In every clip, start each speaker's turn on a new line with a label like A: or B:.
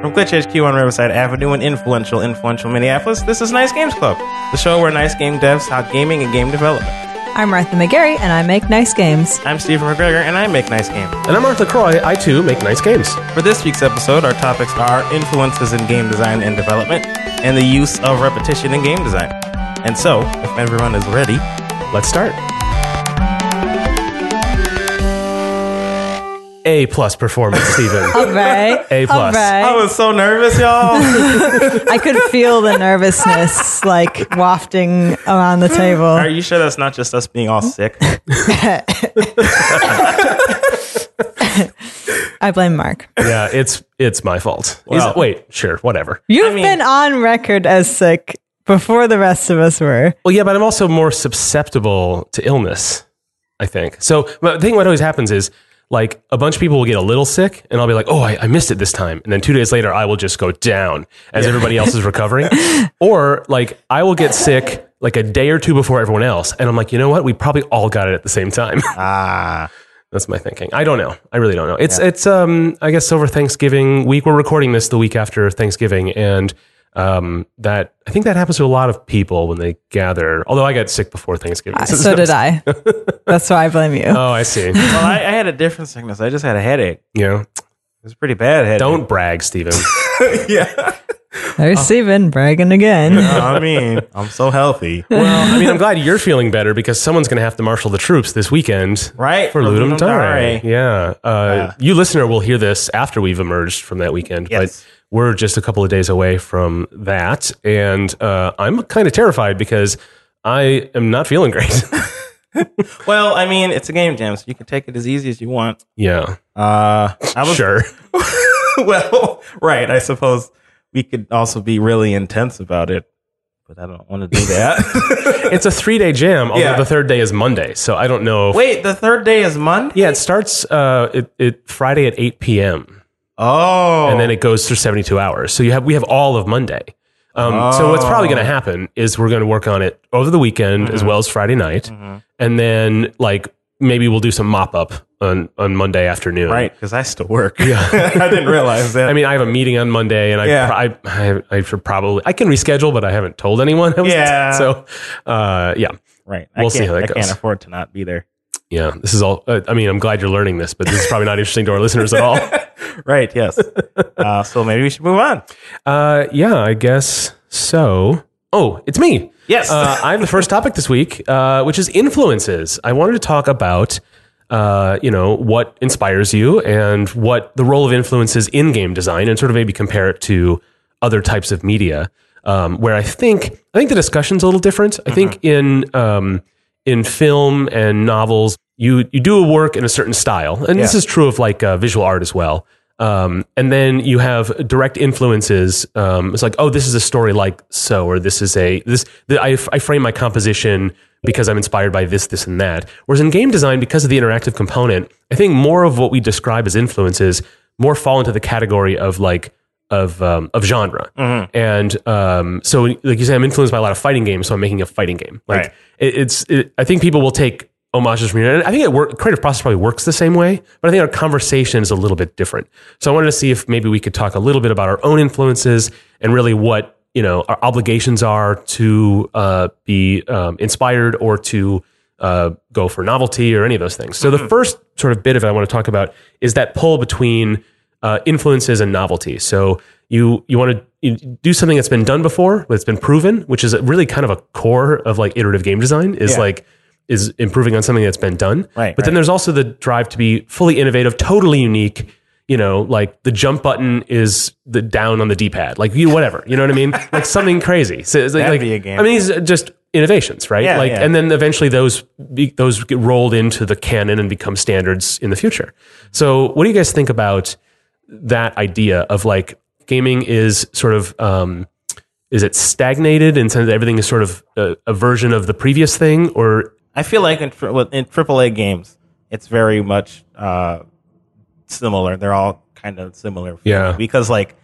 A: From Glitch HQ on Riverside Avenue in influential, influential Minneapolis, this is Nice Games Club, the show where nice game devs talk gaming and game development.
B: I'm Martha McGarry, and I make nice games.
A: I'm Stephen McGregor, and I make nice games.
C: And I'm Arthur Croy. I too make nice games.
A: For this week's episode, our topics are influences in game design and development, and the use of repetition in game design. And so, if everyone is ready,
C: Let's start. A plus performance, Stephen.
B: All right.
C: A plus.
B: All
A: I was so nervous, y'all.
B: I could feel the nervousness like wafting around the table.
A: are you sure that's not just us being all sick?
B: I blame Mark.
C: yeah, it's it's my fault. Is
A: Well-
C: wait, sure, whatever.
B: You've
A: mean-
B: been on record as sick before the rest of us were.
C: Well, yeah, but I'm also more susceptible to illness. I think so. But the thing what always happens is like a bunch of people will get a little sick, and I'll be like, "Oh, I, I missed it this time," and then two days later, I will just go down as everybody else is recovering. or like I will get sick like a day or two before everyone else, and I'm like, you know what? We probably all got it at the same time.
A: ah,
C: That's my thinking. I don't know. I really don't know. It's it's um I guess over Thanksgiving week. We're recording this the week after Thanksgiving, and um that I think that happens to a lot of people when they gather. Although I got sick before Thanksgiving.
B: Uh, So did I. That's why I blame you.
C: Oh, I see.
A: well, I, I had a different sickness. I just had a headache.
C: Yeah, it
A: was a pretty bad headache.
C: don't brag, Stephen.
A: yeah.
B: There's Stephen bragging again.
A: I mean, I'm so healthy.
C: well, I mean, I'm glad you're feeling better because someone's going to have to marshal the troops this weekend.
A: Right,
C: For
A: for
C: Ludum
A: Ludum
C: Dare.
A: Dare.
C: Yeah. Uh,
A: Yeah.
C: You listener will hear this after we've emerged from that weekend.
A: Yes.
C: But we're just a couple of days away from that. And uh, I'm kind of terrified because I am not feeling great.
A: Well, I mean, it's a game jam, so you can take it as easy as you want.
C: yeah.
A: Uh, I was
C: Sure.
A: well, right. I suppose we could also be really intense about it, but I don't want to do that.
C: It's a three day jam, although
A: Yeah.
C: the third day is Monday. So I don't know. If,
A: Wait, the third day is Monday.
C: Yeah, it starts uh, it, it Friday at 8 p.m.
A: Oh,
C: and then it goes through 72 hours. So you have we have all of Monday. Um, So what's probably going to happen is we're going to work on it over the weekend as well as Friday night, and then like maybe we'll do some mop up on on Monday afternoon.
A: right because I still work. Yeah, I didn't realize that.
C: I mean, I have a meeting on Monday, and I
A: Yeah.
C: I, I, I should probably I can reschedule, but I haven't told anyone. I was-
A: Yeah.
C: So, uh, yeah,
A: right.
C: we'll see how that
A: I
C: goes.
A: can't afford to not be there.
C: yeah. This is all. Uh, I mean, I'm glad you're learning this, but this is probably not interesting to our listeners at all.
A: Right. Yes. uh, so maybe we should move on.
C: Uh, yeah, I guess so. Oh, it's me.
A: Yes.
C: uh, I have the first topic this week, uh, which is influences. I wanted to talk about, uh, you know, what inspires you and what the role of influences in game design, and sort of maybe compare it to other types of media. Um, where I think I think the discussion's a little different. I think in um, in film and novels, you you do a work in a certain style, and this is true of like uh, visual art as well. Um, and then you have direct influences. Um, it's like, oh, this is a story like so, or this is a this. The, I, I frame my composition because I'm inspired by this, this, and that. Whereas in game design, because of the interactive component, I think more of what we describe as influences more fall into the category of like of um, of genre. And um, so, like you say, I'm influenced by a lot of fighting games, so I'm making a fighting game. Like
A: Right.
C: it, it's, it, I think people will take homages from. And I think it work, creative process probably works the same way, but I think our conversation is a little bit different. So I wanted to see if maybe we could talk a little bit about our own influences and really what you know our obligations are to uh, be um, inspired or to uh, go for novelty or any of those things. So the first sort of bit of it I want to talk about is that pull between uh, influences and novelty. So you you want to do something that's been done before, but it's been proven, which is really kind of a core of like iterative game design. Is
A: Yeah.
C: like is improving on something that's been done.
A: Right,
C: But then
A: right.
C: there's also the drive to be fully innovative, totally unique. You know, like the jump button is the down on the D-pad, like you whatever. You know what I mean? like something crazy. So it's like, like-
A: be a game.
C: I mean, these are just innovations, right?
A: Yeah,
C: like,
A: yeah.
C: and then eventually those be, those get rolled into the canon and become standards in the future. So, what do you guys think about that idea of like gaming is sort of um, is it stagnated in sense that everything is sort of a, a version of the previous thing, or
A: I feel like in, in AAA games, it's very much uh, similar. They're all kind of similar.
C: Yeah.
A: Because like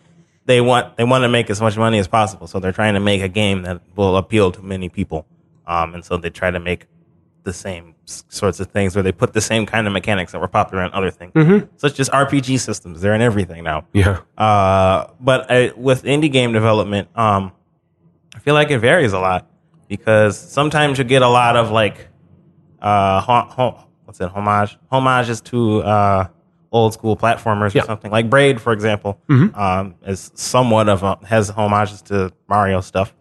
A: they want they want to make as much money as possible, so they're trying to make a game that will appeal to many people. Um, and so they try to make the same sorts of things where they put the same kind of mechanics that were popular in other things,
C: Mm-hmm.
A: such as RPG systems. They're in everything now.
C: Yeah.
A: Uh, but I, with indie game development, um, I feel like it varies a lot because sometimes you get a lot of like, uh, ho- ho- what's it, homage, homages to uh, old school platformers
C: Yeah.
A: or something. Like Braid, for example, um, is somewhat of a, has homages to Mario stuff.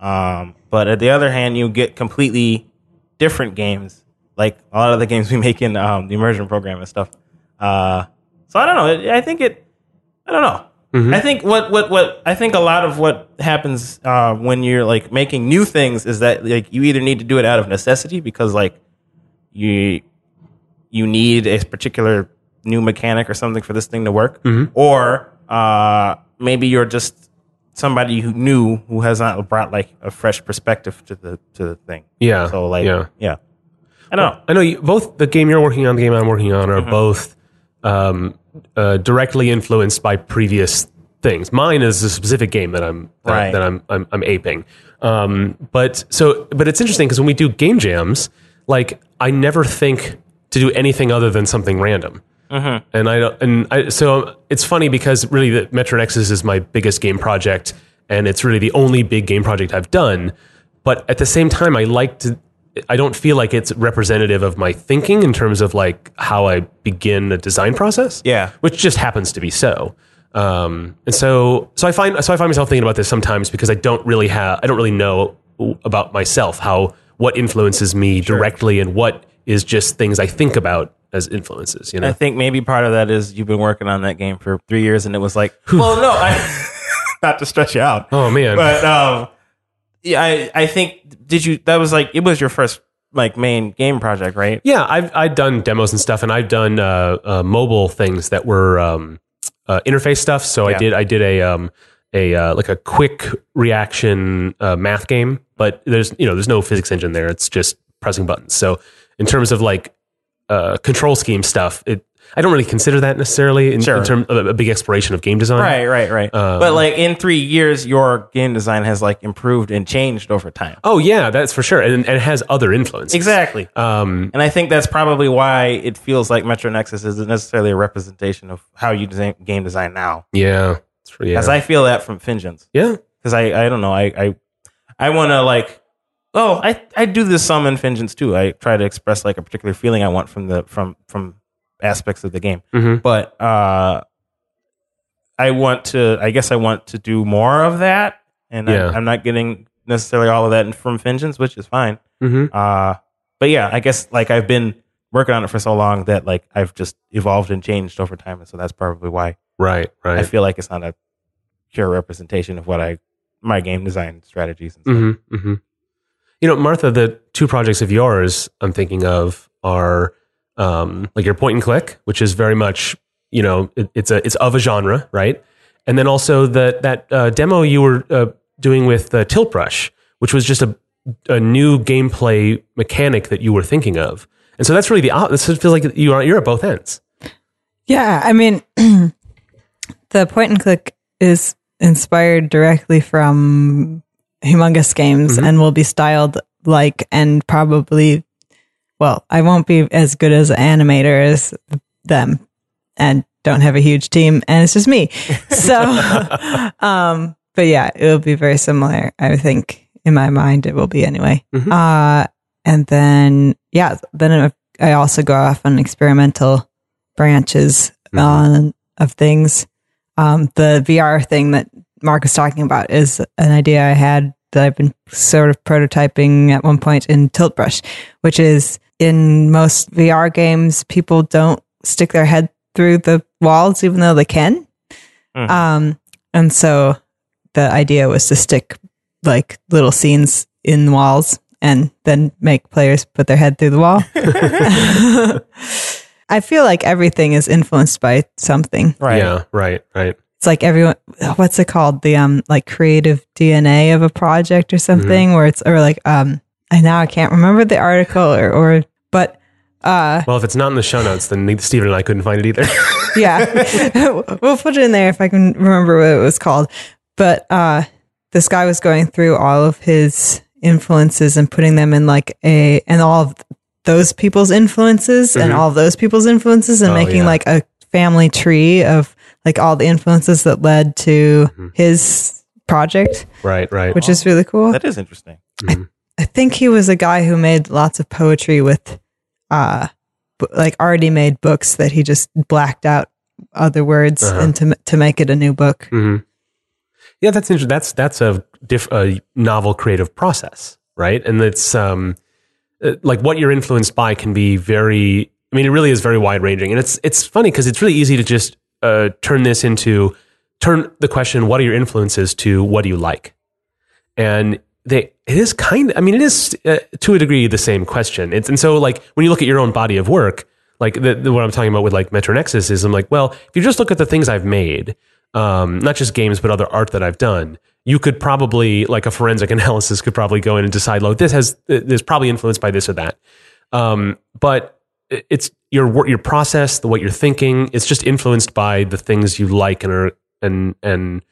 A: Um, but at the other hand, you get completely different games, like a lot of the games we make in um, the immersion program and stuff. Uh, so I don't know. I think it. I don't know. I think what what what I think a lot of what happens uh, when you're like making new things is that like you either need to do it out of necessity because like you you need a particular new mechanic or something for this thing to work, or uh, maybe you're just somebody who knew who has not brought like a fresh perspective to the to the thing.
C: Yeah.
A: So like
C: Yeah.
A: yeah, I don't know.
C: I know you, both the game you're working on, the game I'm working on, are both um, uh, directly influenced by previous things. Mine is a specific game that I'm that,
A: Right.
C: that I'm, I'm I'm aping. Um, but so, but it's interesting because when we do game jams, like I never think to do anything other than something random. And I don't, and I, so it's funny because really the Metro Nexus is my biggest game project, and it's really the only big game project I've done. But at the same time, I like to. I don't feel like it's representative of my thinking in terms of like how I begin a design process.
A: Yeah.
C: which just happens to be so. Um, and so, so I find so I find myself thinking about this sometimes because I don't really have I don't really know about myself how what influences me directly and what is just things I think about as influences. You know,
A: I think maybe part of that is you've been working on that game for three years, and it was like, well, no, I, not to stretch you out,
C: Oh man.
A: but um, yeah, I I think did you that was like it was your first like main game project, right?
C: Yeah, I've I've done demos and stuff, and I've done uh, uh, mobile things that were um, uh, interface stuff. So I did I did a um, a uh, like a quick reaction uh, math game, but there's you know there's no physics engine there. It's just pressing buttons. So in terms of like uh, control scheme stuff, it I don't really consider that necessarily in,
A: Sure.
C: in terms of a big exploration of game design.
A: Right, right, right. but like in three years, your game design has like improved and changed over time.
C: Oh yeah, that's for sure, and, and it has other influences.
A: Exactly.
C: Um,
A: And I think that's probably why it feels like Metro Nexus isn't necessarily a representation of how you design game design now.
C: yeah, it's, yeah,
A: As I feel that from Fingens.
C: yeah.
A: because I, I don't know I I, I want to like oh I, I do this some in Fingens too I try to express like a particular feeling I want from the from from aspects of the game
C: Mhm.
A: but uh I want to I guess I want to do more of that and
C: Yeah.
A: I, I'm not getting necessarily all of that from Fingens which is fine
C: hmm
A: uh but yeah I guess like I've been working on it for so long that like I've just evolved and changed over time and so that's probably why
C: Right, right.
A: I feel like it's not a pure representation of what I my game design strategies and stuff.
C: hmm hmm You know, Martha, the two projects of yours I'm thinking of are um, like your point and click, which is very much you know it, it's a it's of a genre, right? And then also the that uh, demo you were uh, doing with uh, Tilt Brush, which was just a a new gameplay mechanic that you were thinking of. And so that's really the op- this feels like you are you're at both ends.
B: Yeah, I mean, the point and click is inspired directly from humongous games and will be styled like and probably well, I won't be as good as an animator as them and don't have a huge team and it's just me. So um but yeah, it will be very similar. I think in my mind it will be anyway.
C: Mhm.
B: Uh and then yeah, then I also go off on experimental branches on of things. Um, the VR thing that Mark was talking about is an idea I had that I've been sort of prototyping at one point in Tilt Brush, which is in most VR games, people don't stick their head through the walls, even though they can.
A: Mhm.
B: Um, and so the idea was to stick like little scenes in walls and then make players put their head through the wall. I feel like everything is influenced by something.
A: Right.
C: Yeah, right, right.
B: It's like everyone what's it called? The um like creative DNA of a project or something where it's or like um I now I can't remember the article or or but uh
C: Well, if it's not in the show notes, then Stephen and I couldn't find it either.
B: yeah. we'll put it in there if I can remember what it was called. But uh this guy was going through all of his influences and putting them in like a and all of those people's influences and all those people's influences and
C: Mm-hmm. Oh,
B: making
C: yeah.
B: like a family tree of like all the influences that led to
C: Mm-hmm.
B: his project,
C: Right, right.
B: which is really cool.
A: That is interesting.
B: I think he was a guy who made lots of poetry with, uh, b- like already made books that he just blacked out other words
C: Uh-huh.
B: and to to make it a new book.
C: hmm Yeah, that's interesting. That's that's a diff, a novel creative process, right? And it's um, like what you're influenced by can be very. I mean, it really is very wide ranging, and it's it's funny because it's really easy to just uh, turn this into turn the question, "What are your influences?" to "What do you like?" And they it is kind. Of, I mean, it is uh, to a degree the same question. It's and so like when you look at your own body of work, like the, the, what I'm talking about with like Metro Nexus is I'm like, well, if you just look at the things I've made, um, not just games but other art that I've done, you could probably like a forensic analysis could probably go in and decide, like, this has this probably influenced by this or that. Um, but it's your your process, the what you're thinking, it's just influenced by the things you like and are and and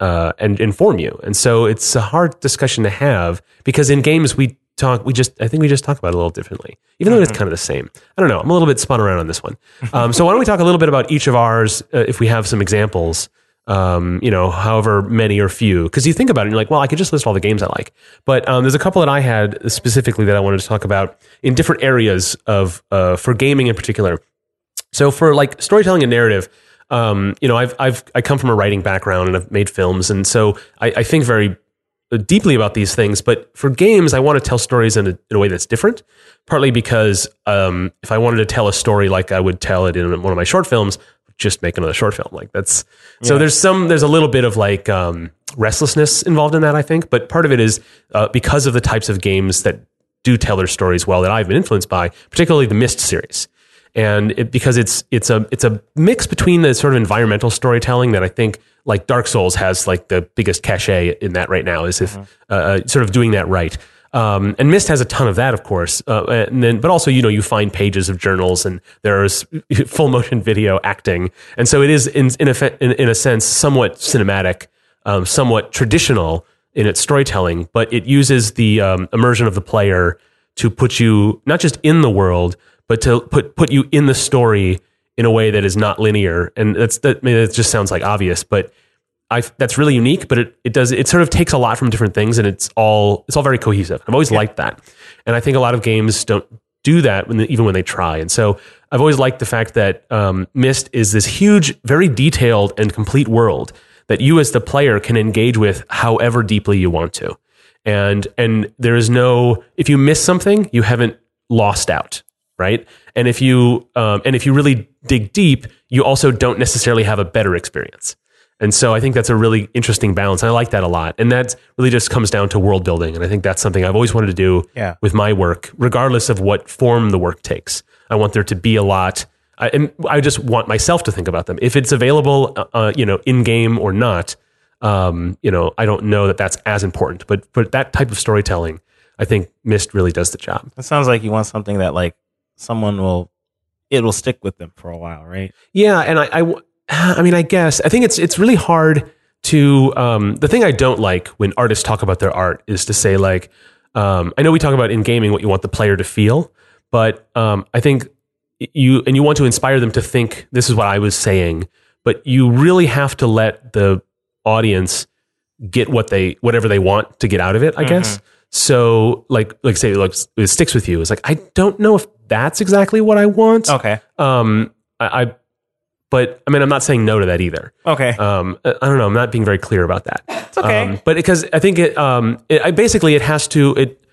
C: uh, and inform you. And so it's a hard discussion to have because in games we talk, we just, I think we just talk about it a little differently, even though it's kind of the same. I don't know. I'm a little bit spun around on this one. Um, so why don't we talk a little bit about each of ours, uh, if we have some examples, um, you know, however many or few, because you think about it and you're like, well, I could just list all the games I like. But um, there's a couple that I had specifically that I wanted to talk about in different areas of, uh, for gaming in particular. So for like storytelling and narrative, um, you know, I've I've I come from a writing background and I've made films, and so I, I think very deeply about these things. But for games, I want to tell stories in a, in a way that's different. Partly because um, if I wanted to tell a story like I would tell it in one of my short films, just make another short film. Like that's so. There's some there's a little bit of like um, restlessness involved in that, I think. But part of it is uh, because of the types of games that do tell their stories well that I've been influenced by, particularly the Myst series and it, because it's it's a it's a mix between the sort of environmental storytelling that I think like Dark Souls has like the biggest cachet in that right now is if uh, sort of doing that right. Um, and Myst has a ton of that, of course, uh, and then but also you know you find pages of journals and there's full motion video acting, and so it is in in a, in, in a sense somewhat cinematic, um, somewhat traditional in its storytelling, but it uses the um, immersion of the player to put you not just in the world, but to put put you in the story in a way that is not linear. And that's that. I mean, it just sounds like obvious, but I that's really unique. But it it does it sort of takes a lot from different things, and it's all it's all very cohesive. I've always liked that, and I think a lot of games don't do that when they, even when they try. And so I've always liked the fact that um, Myst is this huge, very detailed and complete world that you as the player can engage with however deeply you want to. And and there is no if you miss something, you haven't lost out, right? And if you um, and if you really dig deep, you also don't necessarily have a better experience. And so I think that's a really interesting balance. I like that a lot. And that really just comes down to world building. And I think that's something I've always wanted to do
A: Yeah.
C: with my work, regardless of what form the work takes. I want there to be a lot. I, and I just want myself to think about them. If it's available, uh, uh, you know, in game or not, um, you know, I don't know that that's as important. But for that type of storytelling, I think Myst really does the job.
A: It sounds like you want something that like someone will it will stick with them for a while, right?
C: Yeah, and I, I I mean, I guess I think it's it's really hard to. Um, the thing I don't like when artists talk about their art is to say like, um, I know we talk about in gaming what you want the player to feel, but um, I think you and you want to inspire them to think this is what I was saying, but you really have to let the audience get what they whatever they want to get out of it. I guess. So like like say like it sticks with you. It's like I don't know if that's exactly what I want.
A: Okay.
C: Um, I, I, but I mean, I'm not saying no to that either.
A: Okay.
C: Um, I don't know. I'm not being very clear about that.
A: it's okay.
C: Um, but because I think it, um, it, I basically it has to it,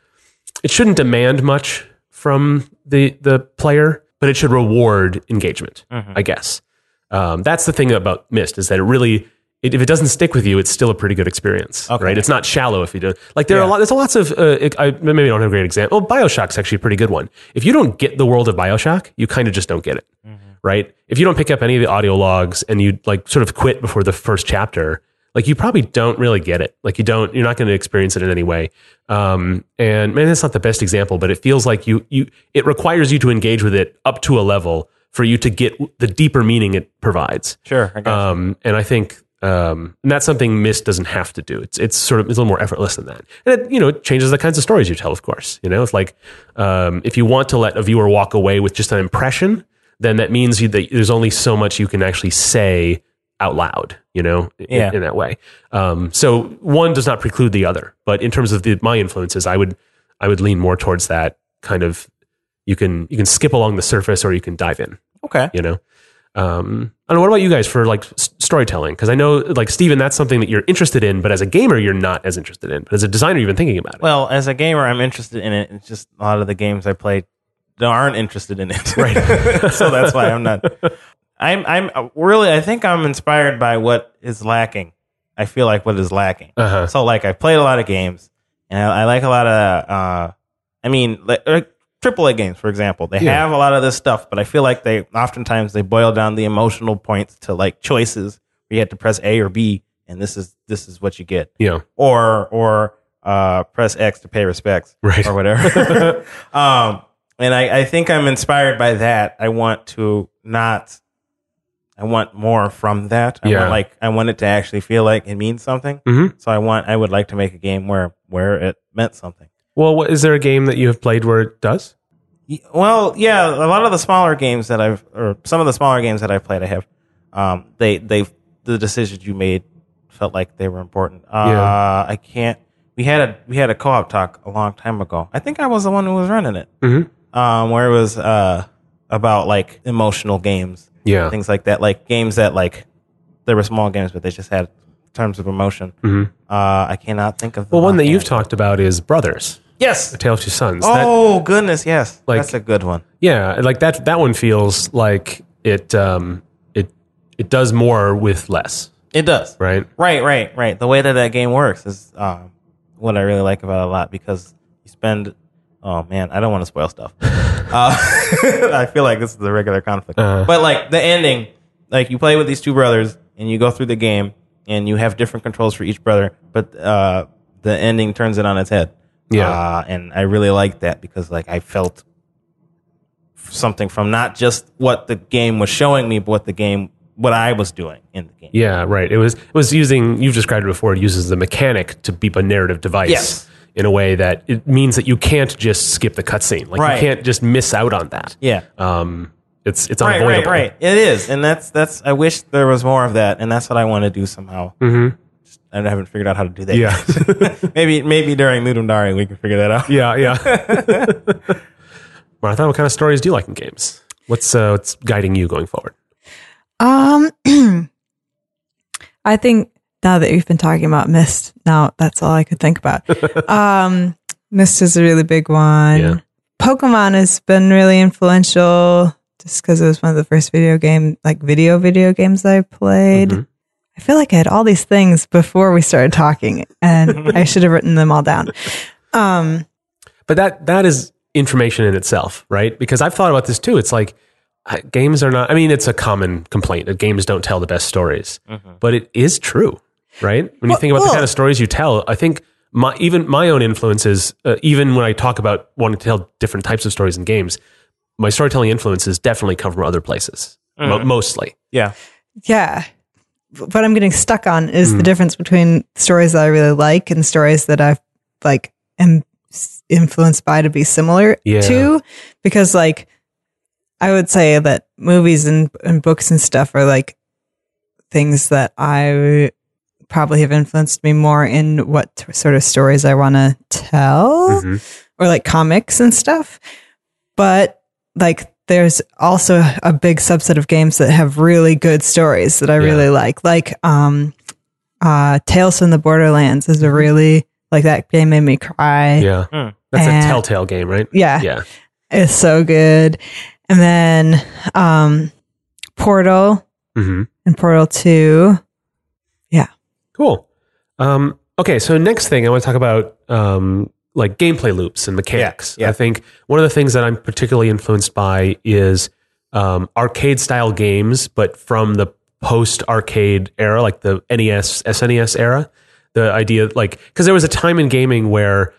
C: it shouldn't demand much from the the player, but it should reward engagement.
A: Mm-hmm.
C: I guess. Um, that's the thing about Myst is that it really. It, if it doesn't stick with you, it's still a pretty good experience,
A: Okay.
C: right? It's not shallow if you do. Like there are a lot. There's a lots of. Uh, I maybe I don't have a great example. Well, Bioshock's actually a pretty good one. If you don't get the world of Bioshock, you kind of just don't get it right? If you don't pick up any of the audio logs and you like sort of quit before the first chapter, like you probably don't really get it. Like you don't, you're not going to experience it in any way. Um, and man, that's not the best example, but it feels like you, you, it requires you to engage with it up to a level for you to get the deeper meaning it provides.
A: sure. I.
C: Um, and I think, Um, and that's something Myst doesn't have to do. It's it's sort of it's a little more effortless than that. And it, you know, it changes the kinds of stories you tell. Of course, you know, it's like um, if you want to let a viewer walk away with just an impression, then that means you, that there's only so much you can actually say out loud. You know, in,
A: Yeah.
C: in that way. Um, so one does not preclude the other. But in terms of the, my influences, I would I would lean more towards that kind of. You can you can skip along the surface or you can dive in
A: Okay.
C: you know um I don't know what about you guys for like s- storytelling because i know like steven that's something that you're interested in but as a gamer you're not as interested in but as a designer you've been thinking about it
A: Well, as a gamer, I'm interested in it. It's just a lot of the games I play that aren't interested in it.
C: Right.
A: so that's why I'm not. I'm I'm uh, really I think I'm inspired by what is lacking. I feel like what is lacking.
C: uh-huh
A: So like I've played a lot of games, and I, I like a lot of. Uh, I mean, like, like AAA games, for example, they
C: Yeah.
A: have a lot of this stuff, but I feel like they oftentimes they boil down the emotional points to like choices where you have to press A or B, and this is this is what you get,
C: know
A: or or uh, press X to pay respects,
C: Right.
A: or whatever. um, and I, I think I'm inspired by that. I want to not. I want more from that. I
C: Yeah.
A: want like I want it to actually feel like it means something.
C: Mhm.
A: So I want I would like to make a game where where it meant something.
C: Well what, is there a game that you have played where it does
A: Well, yeah, a lot of the smaller games that I've or some of the smaller games that I've played, I have um, they they the decisions you made felt like they were important. Uh,
C: Yeah.
A: I can't. We had a we had a co-op talk a long time ago. I think I was the one who was running it.
C: Mhm.
A: Um, where it was uh, about like emotional games,
C: yeah
A: things like that, like games that like there were small games, but they just had terms of emotion.
C: Mhm.
A: Uh, I cannot think of the
C: well one that you've talked about is brothers
A: Yes.
C: a tale of two sons That-
A: Oh goodness, yes.
C: Like-
A: That's a good one.
C: yeah like that that one feels like it um it it does more with less
A: It does.
C: right
A: Right, right, right. The way that that game works is um, what I really like about it a lot because you spend. Oh man, I don't want to spoil stuff. uh, I feel like this is a regular conflict,
C: Uh.
A: but like the ending, like you play with these two brothers and you go through the game and you have different controls for each brother, but uh, the ending turns it on its head.
C: Yeah.
A: uh, and I really like that because like I felt something from not just what the game was showing me, but what the game, what I was doing in the game.
C: Yeah, right. It was it was using you've described it before. It uses the mechanic to be a narrative device
A: Yes.
C: in a way that it means that you can't just skip the cutscene. Like
A: Right.
C: you can't just miss out on that.
A: Yeah.
C: Um, it's it's unavoidable.
A: right, right. It is, and that's that's. I wish there was more of that, and that's what I want to do somehow.
C: Mhm.
A: Just- I haven't figured out how to do that.
C: Yeah.
A: yet. maybe maybe during Ludum Dare we can figure that out.
C: Yeah, yeah. Martha, what kind of stories do you like in games? What's uh, what's guiding you going forward?
B: Um, I think now that we've been talking about Myst, now that's all I could think about. um, Myst is a really big one.
C: Yeah.
B: Pokemon has been really influential just because it was one of the first video game, like video video games I played.
C: Mhm.
B: I feel like I had all these things before we started talking, and I should have written them all down. Um,
C: But that that is information in itself, right? Because I've thought about this too. It's like games are not. I mean, it's a common complaint that games don't tell the best stories, but it is true, right? When you think about the kind of stories you tell, I think my even my own influences, uh, even when I talk about wanting to tell different types of stories in games, my storytelling influences definitely come from other places, mo- mostly.
A: Yeah,
B: yeah. What I'm getting stuck on is
C: Hmm.
B: the difference between stories that I really like and stories that I've like am influenced by to be similar
C: Yeah.
B: to. Because like I would say that movies and, and books and stuff are like things that I probably have influenced me more in what t- sort of stories I want to tell
C: Mhm.
B: or like comics and stuff. But like there's also a big subset of games that have really good stories that I
C: Yeah.
B: really like. Like um uh Tales from the Borderlands is a really like that game made me cry.
C: Yeah,
A: Hmm.
C: that's a Telltale game, right?
B: Yeah.
C: Yeah.
B: It's so good. And then um Portal
C: hmm
B: and Portal 2. Yeah.
C: Cool. Um, okay, so next thing I want to talk about um, like gameplay loops and mechanics.
A: Yeah, yeah.
C: I think one of the things that I'm particularly influenced by is um, arcade style games, but from the post arcade era, like the NES, SNES era. The idea, like, because there was a time in gaming where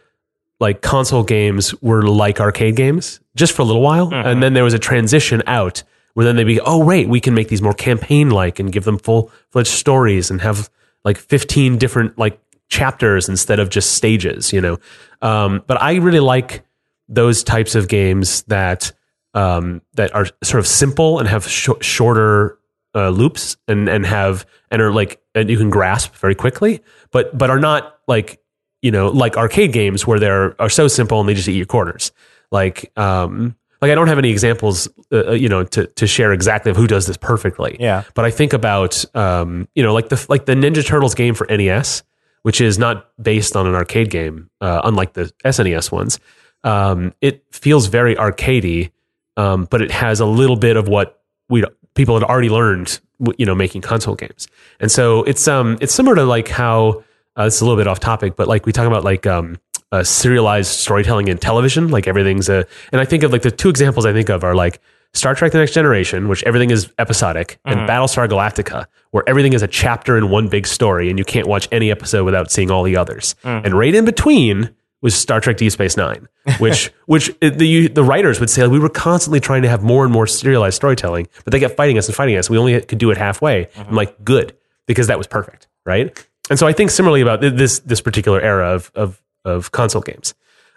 C: like console games were like arcade games just for a little while, and then there was a transition out where then they'd be, oh, wait, we can make these more campaign like and give them full fledged stories and have like 15 different like chapters instead of just stages, you know? Um, but I really like those types of games that, um, that are sort of simple and have sh- shorter uh, loops and, and have, and are like, and you can grasp very quickly, but, but are not like, you know, like arcade games where they're are so simple and they just eat your quarters. Like, um, like I don't have any examples, uh, uh, you know, to to share exactly of who does this perfectly.
A: Yeah.
C: But I think about, um, you know, like the like the Ninja Turtles game for NES, which is not based on an arcade game, uh, unlike the SNES ones. Um, it feels very arcadey, um, but it has a little bit of what we people had already learned, you know, making console games. And so it's um it's similar to like how uh, it's a little bit off topic, but like we talk about like um uh, serialized storytelling in television, like everything's a. And I think of like the two examples I think of are like Star Trek: The Next Generation, which everything is episodic, and mm-hmm. Battlestar Galactica, where everything is a chapter in one big story, and you can't watch any episode without seeing all the others. Mm. And right in between was Star Trek: Deep Space Nine, which which uh, the you- the writers would say we were constantly trying to have more and more serialized storytelling, but they kept fighting us and fighting us. We only could do it halfway. Mm-hmm. I'm like, good, because that was perfect, right? And so I think similarly about this this particular era of of of console games.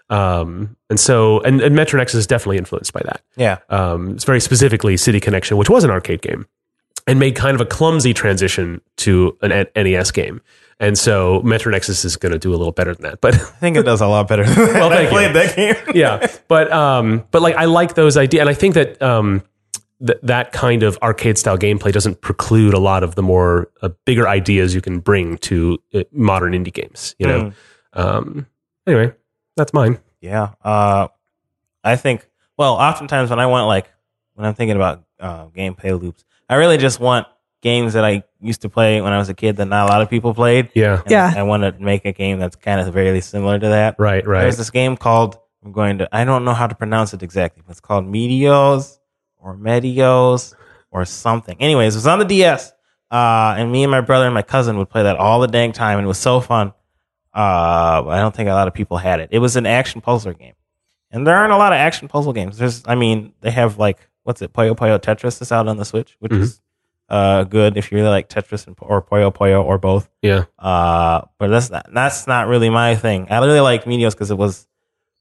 C: Um, and so and, and Metro Nexus is definitely influenced by that.
A: Yeah.
C: Um, it's very specifically City Connection, which was an arcade game, and made kind of a clumsy transition to an NES game. And so Metro Nexus is going to do a little better than that. But
A: I think it does a lot better than that.
C: Well,
A: I
C: thank you.
A: played that game.
C: yeah, but um, but like I like those ideas, and I think that um, th- that kind of arcade style gameplay doesn't preclude a lot of the more uh, bigger ideas you can bring to uh, modern indie games. You know. Um, anyway, that's mine.
A: Yeah. Uh, I think, well, oftentimes when I want like, when I'm thinking about uh, gameplay loops, I really just want games that I used to play when I was a kid that not a lot of people played.
C: Yeah.
A: And
B: Yeah.
A: I want to make a game that's kind of very similar to that.
C: Right. Right.
A: There's this game called, I'm going to, I don't know how to pronounce it exactly, but it's called Meteos or Meteos or something. Anyways, it was on the DS. Uh, and me and my brother and my cousin would play that all the dang time, and it was so fun. Uh, I don't think a lot of people had it. It was an action puzzler game, and there aren't a lot of action puzzle games. There's, I mean, they have like what's it, Puyo Puyo Tetris is out on the Switch, which is uh good if you really like Tetris and, or Puyo Puyo or both.
C: yeah.
A: Uh, but that's not that's not really my thing. I really like Meteos because it was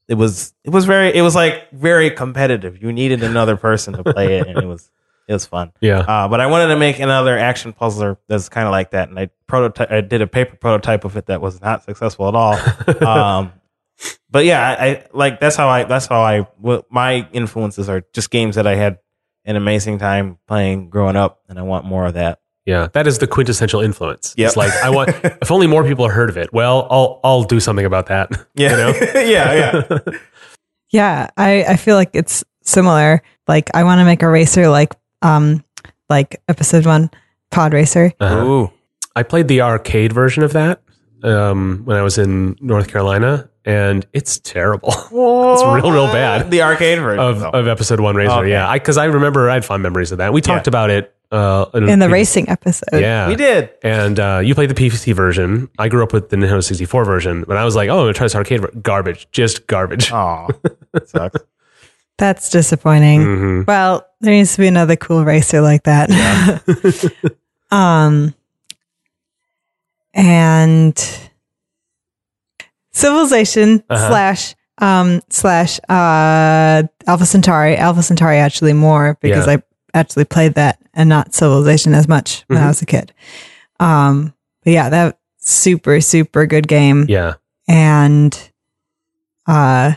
A: it was it was very it was like very competitive. You needed another person to play it, and it was it was fun.
C: Yeah.
A: Uh, but I wanted to make another action puzzler that's kind of like that, and I prototype I did a paper prototype of it that was not successful at all. um, but yeah, I, I like that's how I that's how I well, my influences are just games that I had an amazing time playing growing up, and I want more of that.
C: Yeah, that is the quintessential influence.
A: Yep.
C: It's like I want if only more people heard of it. Well, I'll I'll do something about that.
A: Yeah,
C: You know?
A: yeah, yeah.
B: Yeah, I, I feel like it's similar. Like I want to make a racer like um like episode one pod racer.
C: Uh-huh.
A: Ooh.
C: I played the arcade version of that um, when I was in North Carolina, and it's terrible. it's real, real bad.
A: The arcade version
C: of,
A: though.
C: of episode one Racer,
A: Okay.
C: yeah, because I, remember I had fond memories of that. We talked about it uh,
B: In the
C: previous-
B: racing episode.
C: Yeah,
A: we did.
C: And uh, you played the PC version. I grew up with the Nintendo 64 version, but I was like, oh, I'm gonna try this arcade. ver- Garbage, just garbage.
A: Oh, sucks.
B: That's disappointing.
C: Mhm.
B: Well, there needs to be another cool racer like that. um, and Civilization
C: Uh-huh.
B: slash um slash uh Alpha Centauri. Alpha Centauri actually more because
C: Yeah.
B: I actually played that and not Civilization as much when
C: Mhm.
B: I was a kid. Um, but yeah, that super super good game
C: Yeah,
B: and uh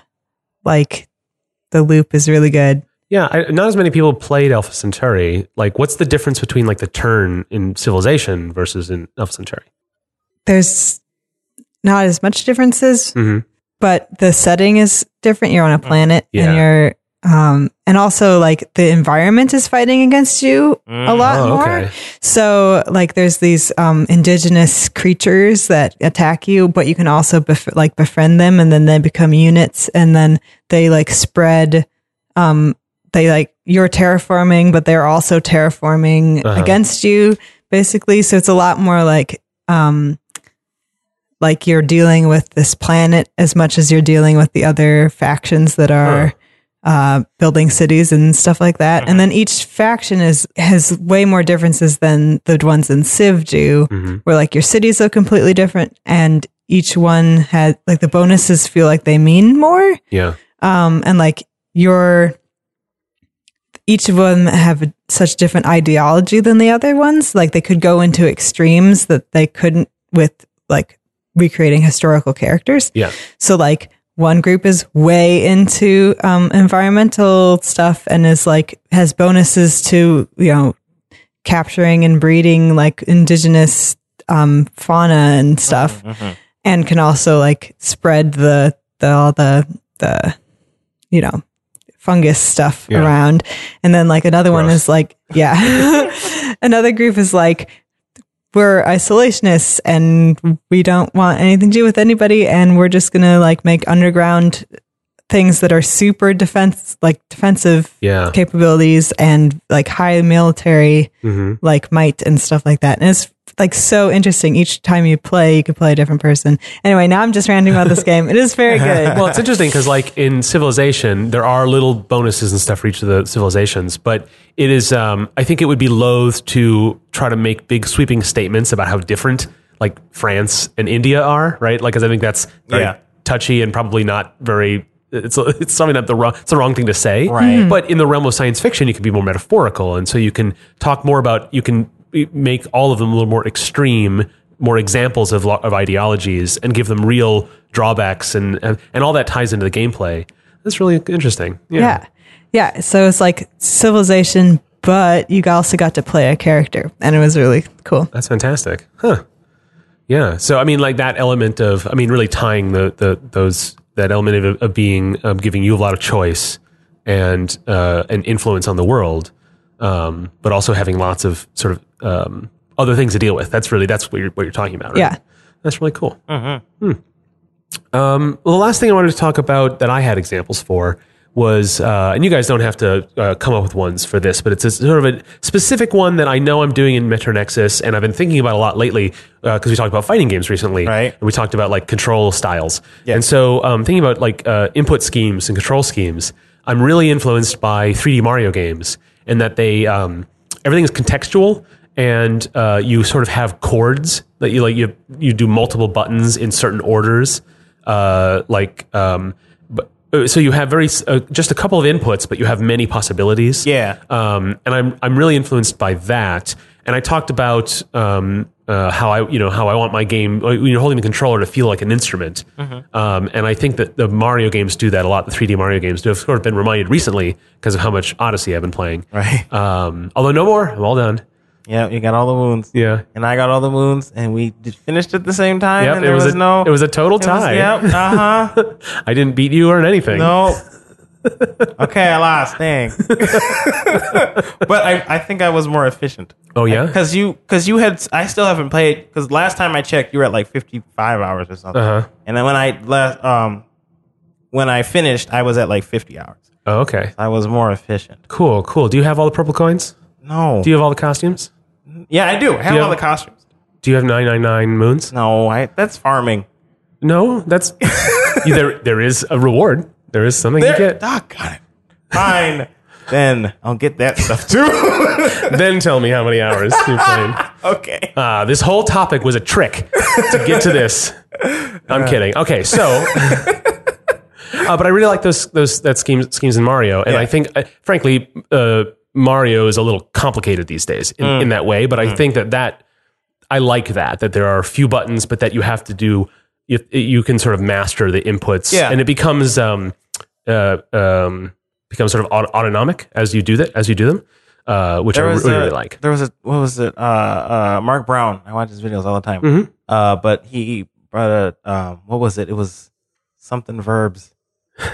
B: like the loop is really good.
C: yeah. I, not as many people played Alpha Centauri. Like, what's the difference between like the turn in Civilization versus in Alpha Centauri?
B: there's not as much differences,
C: Mhm.
B: but the setting is different. You're on a planet
C: Yeah.
B: and you're um and also like the environment is fighting against you a lot
C: Oh,
B: more.
C: okay.
B: So like there's these um indigenous creatures that attack you, but you can also bef- like befriend them and then they become units and then they like spread um they like you're terraforming but they're also terraforming
C: Uh-huh.
B: against you basically. So it's a lot more like um like you're dealing with this planet as much as you're dealing with the other factions that are uh, building cities and stuff like that. And then each faction is has way more differences than the ones in Civ do, where like your cities are completely different, and each one had like the bonuses feel like they mean more
C: Yeah.
B: um, and like your each of them have such different ideology than the other ones. Like they could go into extremes that they couldn't with like recreating historical characters.
C: Yeah.
B: So like one group is way into um, environmental stuff and is like has bonuses to you know capturing and breeding like indigenous um, fauna and stuff, and can also like spread the the all the the you know fungus stuff
C: Yeah.
B: around. And then like another one is like yeah, another group is like we're isolationists and we don't want anything to do with anybody and we're just gonna like make underground things that are super defense like defensive
C: Yeah.
B: capabilities and like high military
C: hmm
B: like might and stuff like that. And it's like so interesting. Each time you play, you can play a different person. Anyway, now I'm just ranting about this game. It is very good.
C: Well, it's interesting because, like in Civilization, there are little bonuses and stuff for each of the civilizations, but it is. Um, I think it would be loath to try to make big sweeping statements about how different, like France and India are, right? Like, because I think that's very
A: Yeah.
C: touchy and probably not very. It's it's something that the wrong it's the wrong thing to say,
A: Right. Hmm.
C: But in the realm of science fiction, you can be more metaphorical, and so you can talk more about you can make all of them a little more extreme, more examples of of ideologies, and give them real drawbacks, and and, and all that ties into the gameplay. That's really interesting. Yeah.
B: yeah. Yeah. So it's like civilization, but you also got to play a character and it was really cool.
C: That's fantastic. Huh. Yeah. So I mean, like that element of, I mean, really tying the the those that element of, of being of giving you a lot of choice and uh, an influence on the world, um, but also having lots of sort of um, other things to deal with. That's really that's what you're what you're talking about. Right?
B: Yeah.
C: That's really cool. Hmm. Um, well, the last thing I wanted to talk about that I had examples for was, uh, and you guys don't have to uh, come up with ones for this, but it's a sort of a specific one that I know I'm doing in Metro Nexus, and I've been thinking about a lot lately because we talked about fighting games recently,
A: Right.
C: And we talked about like control styles,
A: Yeah.
C: and so um, thinking about like uh, input schemes and control schemes, I'm really influenced by 3D Mario games, in that they um, everything is contextual and uh, you sort of have chords that you like you you do multiple buttons in certain orders uh, like um, uh, so you have very uh, just a couple of inputs but you have many possibilities
A: Yeah.
C: um, and I'm I'm really influenced by that. And I talked about um, uh, how I you know how I want my game uh, when you're holding the controller to feel like an instrument. Um, and I think that the Mario games do that a lot. The 3D Mario games do. I've sort of been reminded recently because of how much Odyssey I've been playing.
A: Right.
C: Um, although no more, I'm all done.
A: Yeah, you got all the moons.
C: Yeah.
A: And I got all the moons, and we did, finished at the same time.
C: Yep,
A: and
C: it
A: there
C: was,
A: was,
C: a,
A: no.
C: it was a total
A: it was-
C: tie.
A: Yep. Uh huh.
C: I didn't beat you or anything.
A: no. Okay, I lost. Dang. but I, I think I was more efficient.
C: Oh yeah.
A: Because you, because you had, I still haven't played. Because last time I checked, you were at like fifty-five hours or something.
C: Uh huh.
A: And then when I left um, when I finished, I was at like fifty hours.
C: Oh, okay.
A: I was more efficient.
C: Cool. Cool. Do you have all the purple coins?
A: No.
C: Do you have all the costumes?
A: Yeah, I do. I have
C: you
A: all
C: have-
A: the costumes.
C: Do you have 999 moons?
A: No, I. That's farming.
C: No, that's there. There is a reward. There is something
A: There,
C: you get.
A: Doc got it. Fine. then I'll get that stuff too.
C: then tell me how many hours you played.
A: okay.
C: Uh, this whole topic was a trick to get to this. I'm kidding. Okay, so, uh, but I really like those those that schemes schemes in Mario, and. I think, uh, frankly, uh, Mario is a little complicated these days in,
A: Mm.
C: in that way. But I think that that I like that that there are a few buttons, but that you have to do. You, you can sort of master the inputs,
A: Yeah.
C: and it becomes um, uh, um, becomes sort of aut- autonomic as you do that as you do them, uh, which I
A: There was
C: really,
A: a,
C: really like.
A: There was a what was it? Uh, uh, Mark Brown. I watch his videos all the time.
C: Mhm.
A: Uh, but he brought a um, what was it? It was something verbs,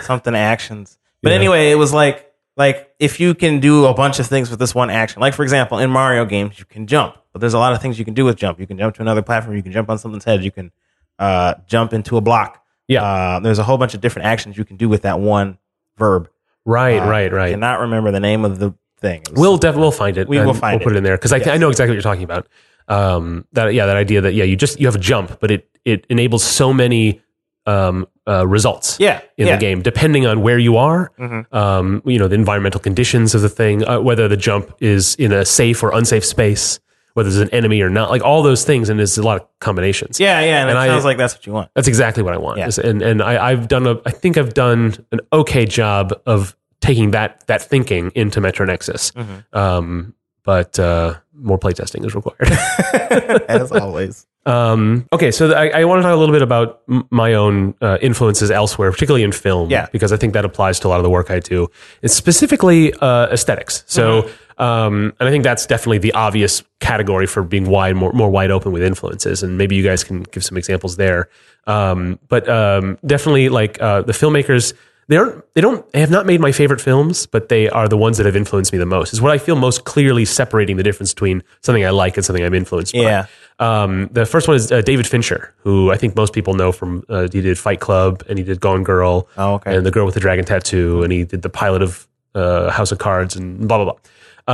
A: something actions. But
C: Yeah.
A: anyway, it was like like if you can do a bunch of things with this one action. Like for example, in Mario games, you can jump, but there's a lot of things you can do with jump. You can jump to another platform. You can jump on something's head. You can uh, jump into a block.
C: Yeah.
A: Uh, there's a whole bunch of different actions you can do with that one verb.
C: Right,
A: Uh,
C: right,
A: I
C: right.
A: cannot remember the name of the thing.
C: We'll definitely we'll find it.
A: we will find
C: We'll put
A: it.
C: it in there because I, th- I know exactly what you're talking about. Um, that yeah, that idea that yeah, you just you have a jump, but it it enables so many um, uh, results
A: Yeah,
C: in
A: yeah.
C: the game, depending on where you are,
A: Mm-hmm.
C: um, you know, the environmental conditions of the thing, uh, whether the jump is in a safe or unsafe space, whether there's an enemy or not, like all those things. And there's a lot of combinations.
A: Yeah, yeah, and,
C: And
A: it
C: I-
A: sounds like that's what you want.
C: That's exactly what I want.
A: Yeah.
C: Is- And and I, I've done a I think I've done an okay job of taking that that thinking into Metro Nexus.
A: Mm-hmm.
C: Um, but uh, more playtesting is required.
A: As always.
C: Um, okay, so I, I want to talk a little bit about m- my own uh, influences elsewhere, particularly in film,
A: Yeah.
C: because I think that applies to a lot of the work I do. It's specifically uh, aesthetics. So,
A: Mm-hmm.
C: um, and I think that's definitely the obvious category for being wide, more more wide open with influences. And maybe you guys can give some examples there. Um, but um, definitely, like uh, the filmmakers, they aren't, they don't, they have not made my favorite films, but they are the ones that have influenced me the most. Is what I feel most clearly separating the difference between something I like and something I'm influenced by.
A: Yeah.
C: Um, the first one is uh, David Fincher, who I think most people know from uh, he did Fight Club and he did Gone Girl,
A: Oh, okay.
C: and The Girl with the Dragon Tattoo, and he did the pilot of uh, House of Cards and blah blah blah.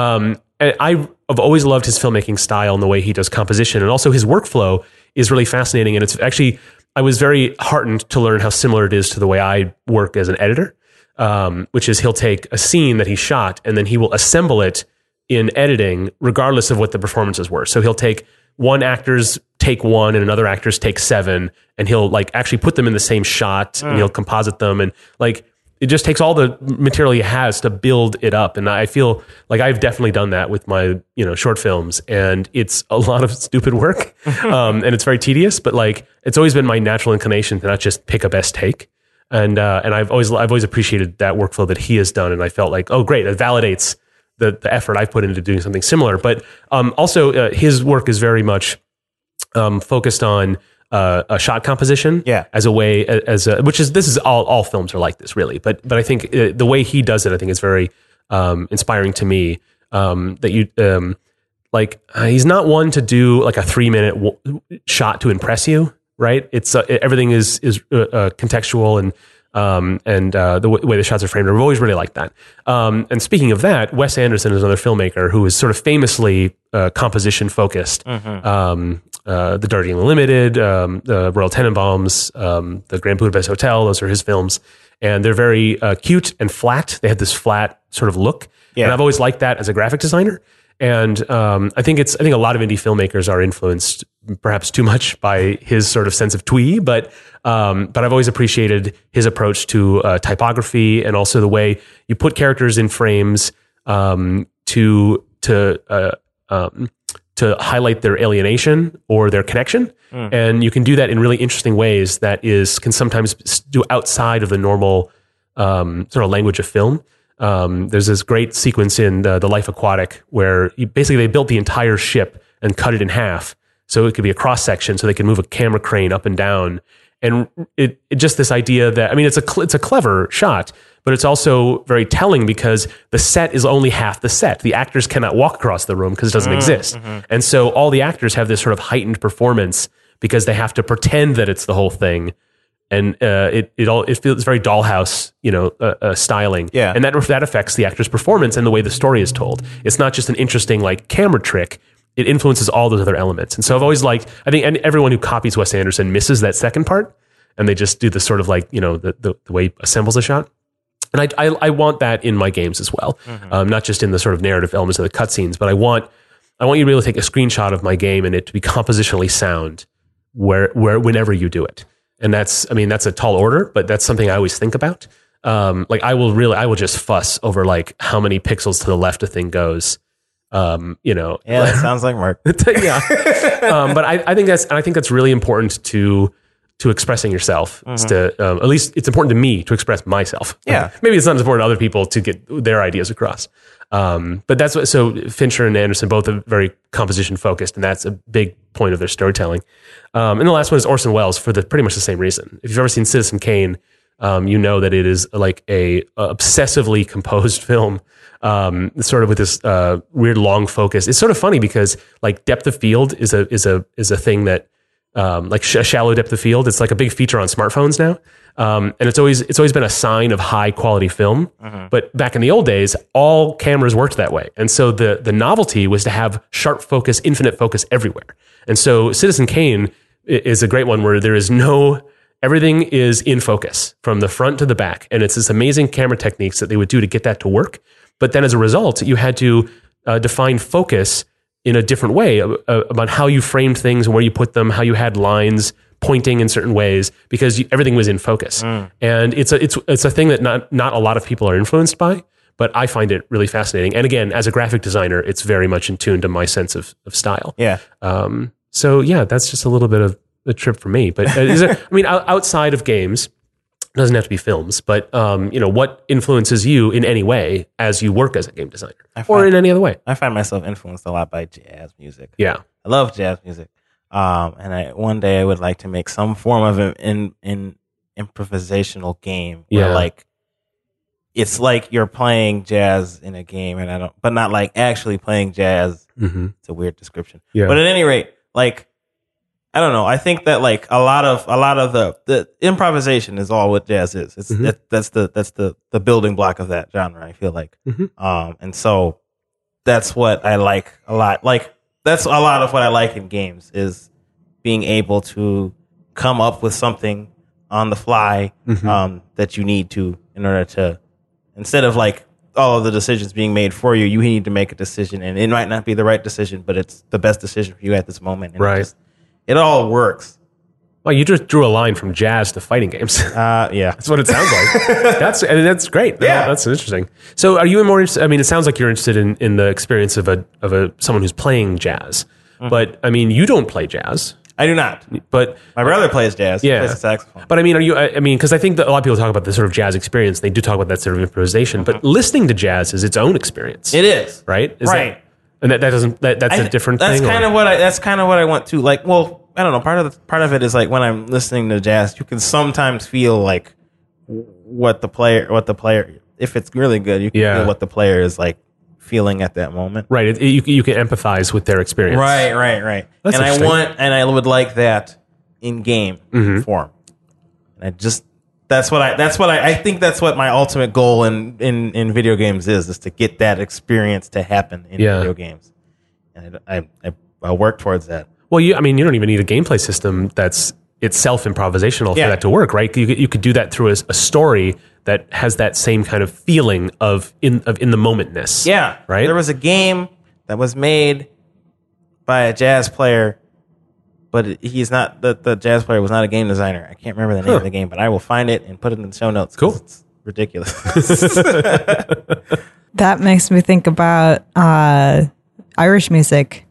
C: Um, and I've always loved his filmmaking style and the way he does composition, and also his workflow is really fascinating. And it's actually I was very heartened to learn how similar it is to the way I work as an editor, um, which is he'll take a scene that he shot and then he will assemble it in editing, regardless of what the performances were. So he'll take one actor's take one and another actor's take seven, and he'll like actually put them in the same shot and he'll composite them and like it just takes all the material he has to build it up. And I feel like I've definitely done that with my you know short films, and it's a lot of stupid work, um, and it's very tedious. But like it's always been my natural inclination to not just pick a best take and uh, and I've always I've always appreciated that workflow that he has done, and I felt like oh great, it validates the the effort I've put into doing something similar. But um, also uh, his work is very much um, focused on uh, a shot composition,
A: Yeah.
C: as a way as a, which is this is all all films are like this really, but but I think uh, the way he does it, I think is very um, inspiring to me. Um, that you um, like uh, he's not one to do like a three minute w- shot to impress you right? It's uh, everything is is uh, uh, contextual and um, and uh, the w- way the shots are framed. I've always really liked that. Um, and speaking of that wes anderson is another filmmaker who is sort of famously uh, composition focused um, uh, the darjeeling limited um, the royal tenenbaums um, the grand budapest hotel those are his films and they're very uh, cute and flat they have this flat sort of look
A: Yeah.
C: and I've always liked that as a graphic designer. And um, I think it's I think a lot of indie filmmakers are influenced perhaps too much by his sort of sense of twee, but um, but I've always appreciated his approach to uh, typography and also the way you put characters in frames um, to to uh, um, to highlight their alienation or their connection, and you can do that in really interesting ways that is can sometimes do outside of the normal um, sort of language of film. Um, there's this great sequence in uh, the Life Aquatic where you, basically they built the entire ship and cut it in half so it could be a cross section so they can move a camera crane up and down. And it, it just this idea that I mean it's a cl- it's a clever shot, but it's also very telling because the set is only half the set. The actors cannot walk across the room because it doesn't exist, and so all the actors have this sort of heightened performance because they have to pretend that it's the whole thing and uh, it it all it feels very dollhouse, you know, uh, uh, styling.
A: Yeah.
C: and that that affects the actor's performance and the way the story is told. It's not just an interesting like camera trick. It influences all those other elements. And so I've always liked. I think and everyone who copies Wes Anderson misses that second part, and they just do the sort of like you know the the, the way he assembles a shot. And I, I I want that in my games as well, um, not just in the sort of narrative elements of the cutscenes, but I want I want you to be able to take a screenshot of my game and it to be compositionally sound where where whenever you do it. And that's I mean that's a tall order, but that's something I always think about. Um, like I will really I will just fuss over like how many pixels to the left a thing goes. Um, you know,
A: Yeah, that sounds like Mark.
C: yeah. um, but I, I think that's and I think that's really important to to expressing yourself. Is to um, at least it's important to me to express myself.
A: Yeah.
C: maybe it's not as important to other people to get their ideas across. Um, but that's what so Fincher and Anderson both are very composition focused, and that's a big point of their storytelling. Um, and the last one is Orson Welles for the pretty much the same reason. If you've ever seen Citizen Kane, um, you know that it is like a, a obsessively composed film, um, sort of with this uh, weird long focus. It's sort of funny because like depth of field is a is a is a thing that um, like sh- a shallow depth of field. It's like a big feature on smartphones now, um, and it's always it's always been a sign of high quality film. But back in the old days, all cameras worked that way, and so the the novelty was to have sharp focus, infinite focus everywhere. And so Citizen Kane is a great one where there is no everything is in focus from the front to the back, and it's this amazing camera techniques that they would do to get that to work. But then as a result, you had to uh, define focus in a different way about how you framed things and where you put them, how you had lines pointing in certain ways because you, everything was in focus. And it's a it's it's a thing that not not a lot of people are influenced by, but I find it really fascinating. And again, as a graphic designer, it's very much in tune to my sense of of style.
A: Yeah.
C: Um, so yeah, that's just a little bit of a trip for me. But uh, I mean, outside of games, it doesn't have to be films, but um, you know, what influences you in any way as you work as a game designer, or
A: find-
C: in any other way?
A: I find myself influenced a lot by jazz music.
C: Yeah,
A: I love jazz music. Um, and I one day I would like to make some form of an in, in improvisational game where
C: Yeah.
A: like it's like you're playing jazz in a game and I don't but not like actually playing jazz.
C: hmm
A: It's a weird description.
C: yeah,
A: But at any rate, like I don't know. I think that like a lot of a lot of the the improvisation is all what jazz is. It's
C: Mhm.
A: that, that's the that's the the building block of that genre. I feel like,
C: Mhm.
A: um, and so that's what I like a lot. Like that's a lot of what I like in games is being able to come up with something on the fly
C: Mhm.
A: um, that you need to in order to instead of like all of the decisions being made for you, you need to make a decision, and it might not be the right decision, but it's the best decision for you at this moment. And
C: Right.
A: It, just, it all works.
C: well, you just drew a line from jazz to fighting games.
A: Uh, yeah.
C: That's what it sounds like. that's and that's great.
A: Yeah.
C: that's interesting. So, are you more? interested- I mean, it sounds like you're interested in, in the experience of a of a someone who's playing jazz.
A: Mm-hmm.
C: But I mean, you don't play jazz.
A: I do not.
C: But
A: My brother plays jazz.
C: Yeah.
A: He plays saxophone.
C: but I mean, are you? I I mean, because I think that a lot of people talk about the sort of jazz experience. They do talk about that sort of improvisation. But listening to jazz is its own experience,
A: Mm-hmm. It is.
C: right? Is
A: Right.
C: That, and that, that doesn't. That, that's a
A: I-
C: different
A: That's
C: thing. or-
A: kind of what I. That's kind of what I want to like. Well, I don't know. Part of the part of it is like when I'm listening to jazz, you can sometimes feel like what the player, what the player, if it's really good, you can
C: Yeah.
A: feel what the player is like feeling at that moment.
C: right. It, it- you you can empathize with their experience.
A: Right, right, right.
C: That's
A: and I want, and I would like that in game
C: Mm-hmm.
A: form. And I just that's what I that's what I I think that's what my ultimate goal in in in video games is is to get that experience to happen in
C: Yeah.
A: video games. And I I, I, work towards that.
C: Well, you, I mean, you don't even need a gameplay system that's itself improvisational
A: Yeah.
C: for that to work, right? You, could- you could do that through a, a story that has that same kind of feeling of in of in the momentness.
A: Yeah,
C: Right?
A: There was a game that was made by a jazz player, but he's not the the jazz player was not a game designer. I can't remember the name of the game, but I will find it and put it in the show notes.
C: Cool.
A: it's ridiculous.
B: That makes me think about uh, Irish music.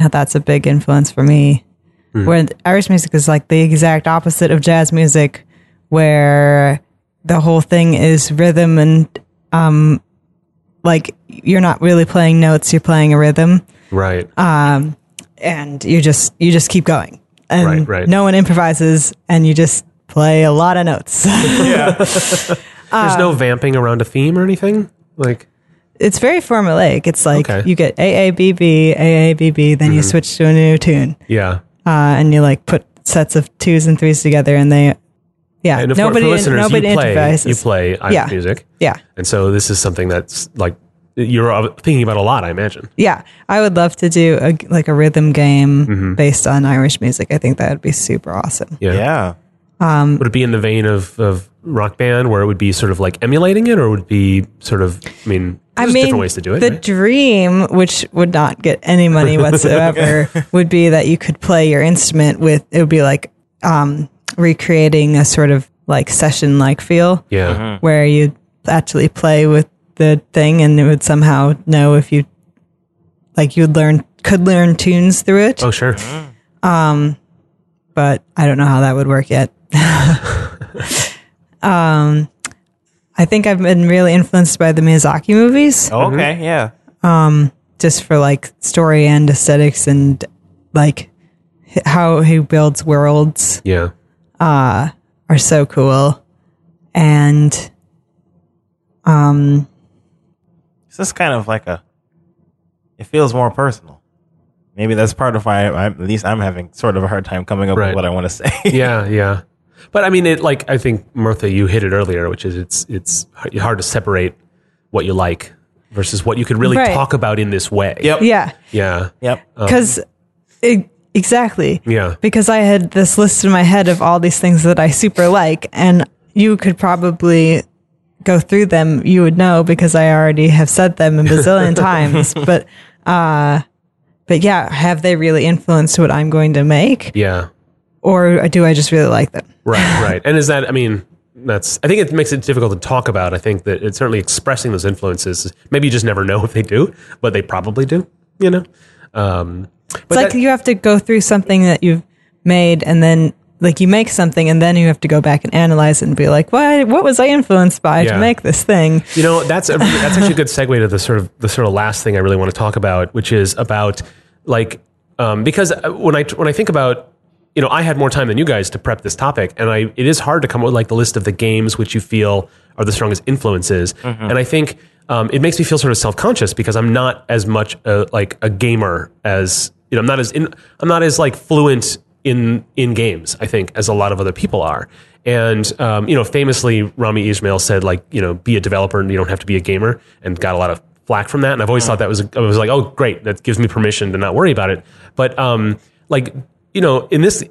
B: How that's a big influence for me. Where Irish music is like the exact opposite of jazz music, where the whole thing is rhythm and um, like you're not really playing notes, you're playing a rhythm,
C: Right.
B: And you just you just keep going, and
C: Right, right.
B: no one improvises, and you just play a lot of notes.
C: yeah There's
B: uh,
C: no vamping around a theme or anything. Like,
B: it's very formulaic. It's like
C: Okay.
B: you get AABB, AABB, then you switch to a new tune,
C: yeah.
B: uh, and you like put sets of twos and threes together, and they, yeah,
C: And for,
B: nobody,
C: for listeners,
B: nobody
C: you play
B: improvises.
C: you play
B: Yeah.
C: music,
B: Yeah,
C: and so this is something that's like you're uh, thinking about a lot. I imagine.
B: yeah. I would love to do a, like a rhythm game
C: Mm-hmm.
B: based on Irish music. I think that would be super awesome.
C: Yeah.
A: yeah.
C: Would it be in the vein of, of rock band where it would be sort of like emulating it, or would it be sort of? I mean,
B: I
C: there's
B: mean,
C: different ways to do it.
B: The
C: right?
B: dream, which would not get any money whatsoever, would be that you could play your instrument with. It would be like um, recreating a sort of like session like feel.
C: yeah.
B: where you actually play with the thing and it would somehow know if you like you would learn could learn tunes through it
C: Oh, sure.
B: Um but i don't know how that would work yet um i think i've been really influenced by the miyazaki movies
A: Oh, okay, yeah.
B: Um just for like story and aesthetics and like how he builds worlds
C: Yeah.
B: Uh are so cool and
A: It's just kind of like a. It feels more personal. Maybe that's part of why I, at least I'm having sort of a hard time coming up
C: Right.
A: with what I want to say.
C: yeah, yeah. But I mean, it like I think Martha, you hit it earlier, which is it's it's hard to separate what you like versus what you could really
B: Right.
C: talk about in this way.
A: Yep.
B: yeah
C: Yeah.
A: Yep.
B: Um, because exactly.
C: Yeah.
B: Because I had this list in my head of all these things that I super like, and you could probably go through them. You would know because I already have said them a bazillion times. But, uh, but yeah, have they really influenced what I'm going to make,
C: Yeah.
B: or do I just really like them?
C: Right, right. And is that, I mean, that's, I think it makes it difficult to talk about. I think that it's certainly expressing those influences. Maybe you just never know if they do, but they probably do, you know? Um, but
B: It's like
C: that-
B: you have to go through something that you've made, and then like you make something, and then you have to go back and analyze it and be like, what What was I influenced by
C: Yeah.
B: to make this thing?
C: You know, that's a, that's actually a good segue to the sort of the sort of last thing I really want to talk about, which is about like um, because when I when I think about you know I had more time than you guys to prep this topic, and I it is hard to come up with like the list of the games which you feel are the strongest influences, and I think. Um, it makes me feel sort of self conscious because I'm not as much a, like a gamer as you know. I'm not as in, I'm not as like fluent in in games. I think as a lot of other people are. And um, you know, famously, Rami Ismail said like you know, be a developer and you don't have to be a gamer, and got a lot of flack from that. And I've always thought that was I was like, oh, great, that gives me permission to not worry about it. But um, like you know, in this,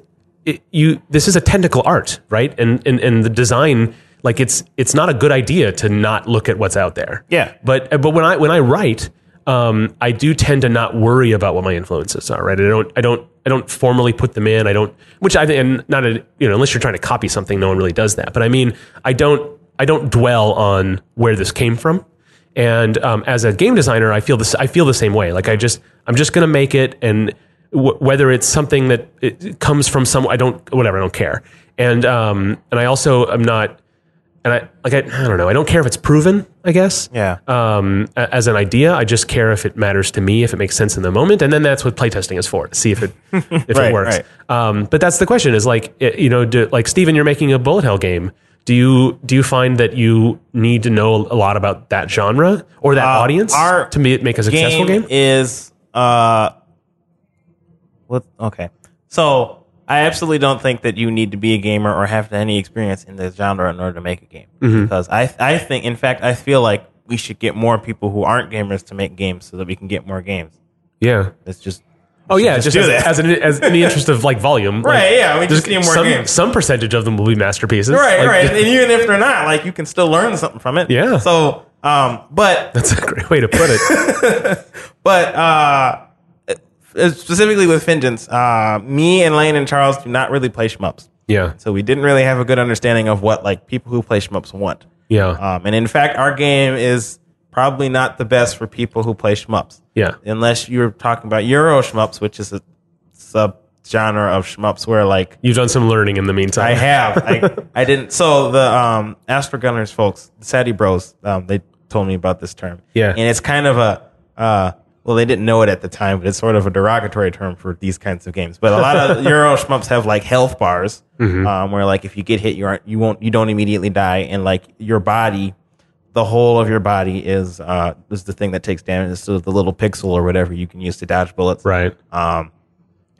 C: it, you this is a technical art, right? And and and the design. Like it's it's not a good idea to not look at what's out there.
A: Yeah.
C: But but when I when I write, um, I do tend to not worry about what my influences are. Right. I don't I don't I don't formally put them in. I don't, which I and not a, you know, unless you're trying to copy something, no one really does that. But I mean, I don't I don't dwell on where this came from. And um, as a game designer, I feel this. I feel the same way. Like I just I'm just going to make it, and w- whether it's something that it comes from some, I don't whatever. I don't care. And um, and I also I'm not and I like I, I don't know. I don't care if it's proven. I guess.
A: Yeah.
C: Um, as an idea, I just care if it matters to me, if it makes sense in the moment, and then that's what playtesting is for to see if it if
A: Right,
C: it works.
A: right.
C: Um, but that's the question: is like it- you know, do, like Stephen, you're making a bullet hell game. Do you do you find that you need to know a lot about that genre or that
A: Uh,
C: audience to make a successful game?
A: is uh what okay so i absolutely don't think that you need to be a gamer or have any experience in this genre in order to make a game
C: Mm-hmm.
A: because i i think in fact i feel like we should get more people who aren't gamers to make games so that we can get more games
C: Yeah.
A: it's just
C: Oh yeah,
A: just
C: just,
A: do
C: as,
A: that.
C: as, an, as in the interest of like volume, like,
A: Right, yeah, we just need more
C: some,
A: games.
C: Some percentage of them will be masterpieces,
A: right
C: Like,
A: right and even if they're not like you can still learn something from it
C: Yeah.
A: so um but
C: That's a great way to put it.
A: But uh, specifically with Vengeance, uh, me and Lane and Charles do not really play shmups.
C: yeah,
A: So we didn't really have a good understanding of what like people who play shmups want.
C: yeah,
A: Um, and in fact, our game is probably not the best for people who play shmups.
C: yeah.
A: Unless you're talking about Euro shmups, which is a sub genre of shmups where like
C: You've done some learning in the meantime.
A: I have. I, I didn't. So the um, Astro Gunners folks, the Sadie Bros, um, they told me about this term.
C: Yeah.
A: and it's kind of a uh, well, they didn't know it at the time, but it's sort of a derogatory term for these kinds of games. But a lot of Euro shmups have like health bars,
C: Mm-hmm.
A: um, where like if you get hit, you aren't you won't you don't immediately die, and like your body. The whole of your body is uh, is the thing that takes damage. So the little pixel or whatever you can use to dodge bullets
C: Right.
A: um,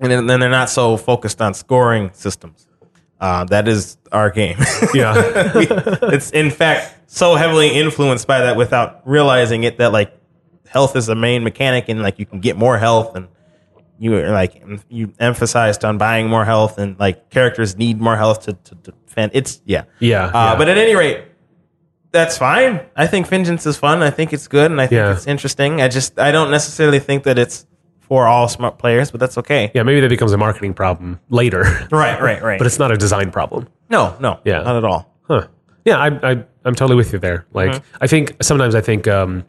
A: and then, then they're not so focused on scoring systems. Uh, that is our game.
C: Yeah.
A: We- it's in fact so heavily influenced by that without realizing it that like health is the main mechanic and like you can get more health and you are like you emphasized on buying more health and like characters need more health to, to defend. It's yeah
C: Yeah,
A: Uh,
C: yeah.
A: But at any rate, that's fine. I think Vengeance is fun. I think it's good and I think
C: Yeah.
A: it's interesting. I just I don't necessarily think that it's for all shmup players, but that's okay.
C: yeah. Maybe that becomes a marketing problem later,
A: Right, right, right.
C: but it's not a design problem.
A: no, no,
C: Yeah.
A: not at all.
C: Huh. Yeah, I, I, I'm totally with you there. Like,
A: Mm-hmm.
C: I think sometimes I think um,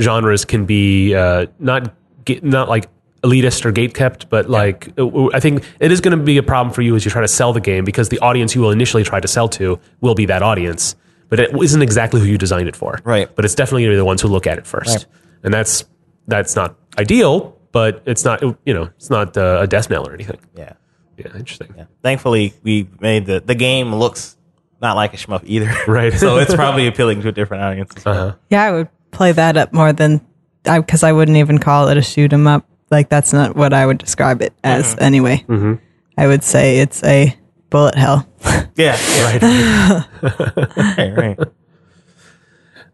C: genres can be uh, not get, not like elitist or gatekept, but like uh, I think it is going to be a problem for you as you try to sell the game because the audience you will initially try to sell to will be that audience, but it isn't exactly who you designed it for.
A: Right.
C: But it's definitely going to be the ones who look at it first,
A: Right.
C: and that's that's not ideal, but it's not you know it's not uh, a death knell or anything.
A: Yeah,
C: Yeah, interesting.
A: yeah. Thankfully, we made the the game looks not like a shmup either.
C: Right.
A: so it's probably appealing to a different audience. as well.
C: Uh-huh.
B: Yeah, I would play that up more than I because I wouldn't even call it a shoot 'em up. Like that's not what I would describe it as anyway.
C: Mm-hmm.
B: I would say it's a bullet hell.
A: Yeah, yeah.
C: Right.
A: right, right.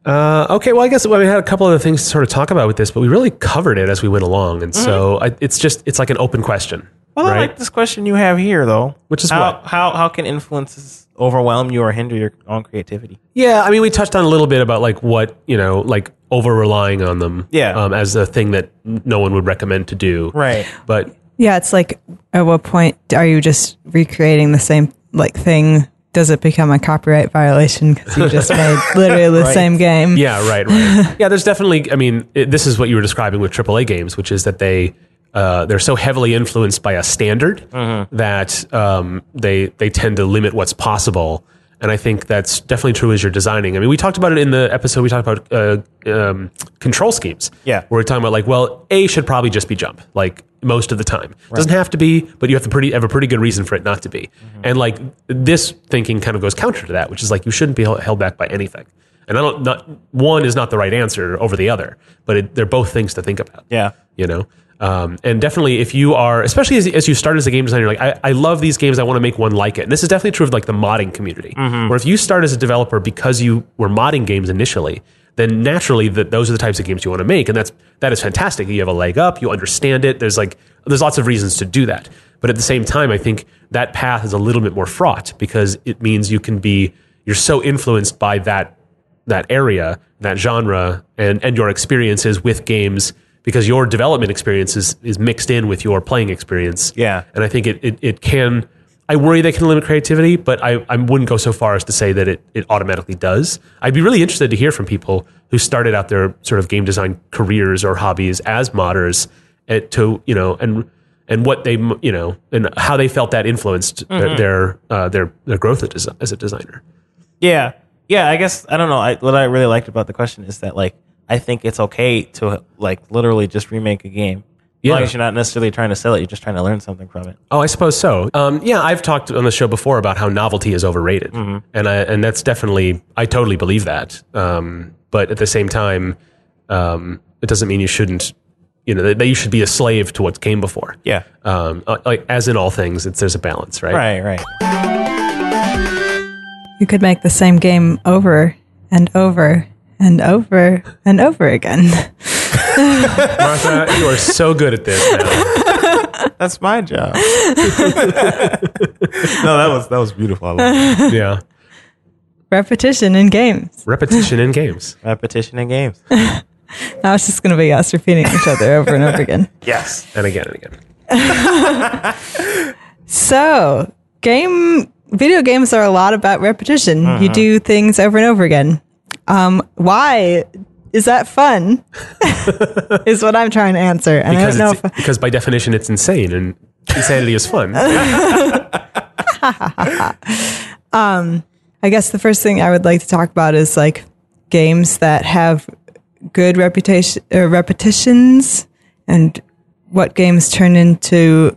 C: Uh, okay, well, I guess well, we had a couple other things to sort of talk about with this, but we really covered it as we went along, and so I, it's just it's like an open question.
A: Well, I like this question you have here, though.
C: Which is
A: how,
C: what?
A: How how can influences overwhelm you or hinder your own creativity?
C: Yeah, I mean, we touched on a little bit about like what you know, like over relying on them,
A: Yeah.
C: um, as a thing that no one would recommend to do,
A: Right.
C: But
B: Yeah, it's like at what point are you just recreating the same like thing? Does it become a copyright violation because you just made literally the
A: Right.
B: same game?
C: yeah, right, right. yeah, there's definitely. I mean, it, this is what you were describing with AAA games, which is that they uh, they're so heavily influenced by a standard that um, they they tend to limit what's possible. And I think that's definitely true as you're designing. I mean, we talked about it in the episode. We talked about uh, um, control schemes.
A: Yeah.
C: where we're talking about like, well, A should probably just be jump, like most of the time. Doesn't have to be, but you have to pretty have a pretty good reason for it not to be. And like this thinking kind of goes counter to that, which is like you shouldn't be held back by anything. And I don't not one is not the right answer over the other, but it, they're both things to think about
A: Yeah.
C: you know um, and definitely if you are especially as, as you start as a game designer like I, I love these games i want to make one like it and this is definitely true of like the modding community where if you start as a developer because you were modding games initially then naturally that those are the types of games you want to make and that's that is fantastic you have a leg up you understand it there's like there's lots of reasons to do that but at the same time i think that path is a little bit more fraught because it means you can be you're so influenced by that that area, that genre, and and your experiences with games because your development experience is, is mixed in with your playing experience.
A: Yeah.
C: and I think it it, it can. I worry they can limit creativity, but I, I wouldn't go so far as to say that it, it automatically does. I'd be really interested to hear from people who started out their sort of game design careers or hobbies as modders at, to you know and and what they you know and how they felt that influenced their their, uh, their their growth as a- as a designer.
A: Yeah. Yeah. I guess I don't know. I, what I really liked about the question is that like I think it's okay to like literally just remake a game. As long
C: Yeah.
A: as you're not necessarily trying to sell it, you're just trying to learn something from it.
C: Oh, I suppose so. Um, yeah, I've talked on the show before about how novelty is overrated, and I, and that's definitely I totally believe that. Um, but at the same time, um, it doesn't mean you shouldn't, you know, that, that you should be a slave to what came before.
A: Yeah.
C: Um, uh, like as in all things, it's there's a balance, right?
A: Right. Right.
B: You could make the same game over and over and over and over again.
C: Martha, you are so good at this. Now.
A: That's my job. no, that was that was beautiful. I love it.
C: Yeah,
B: Repetition in games.
C: repetition in games.
A: Repetition in games.
B: Now it's just going to be us repeating each other over and over again.
A: Yes.
C: And again and again.
B: So, game video games are a lot about repetition. You do things over and over again. Um, why is that fun? is what I'm trying to answer. And
C: Because
B: I don't know if
C: because by definition it's insane and insanity is fun.
B: I guess the first thing I would like to talk about is like games that have good reputation uh, repetitions and what games turn into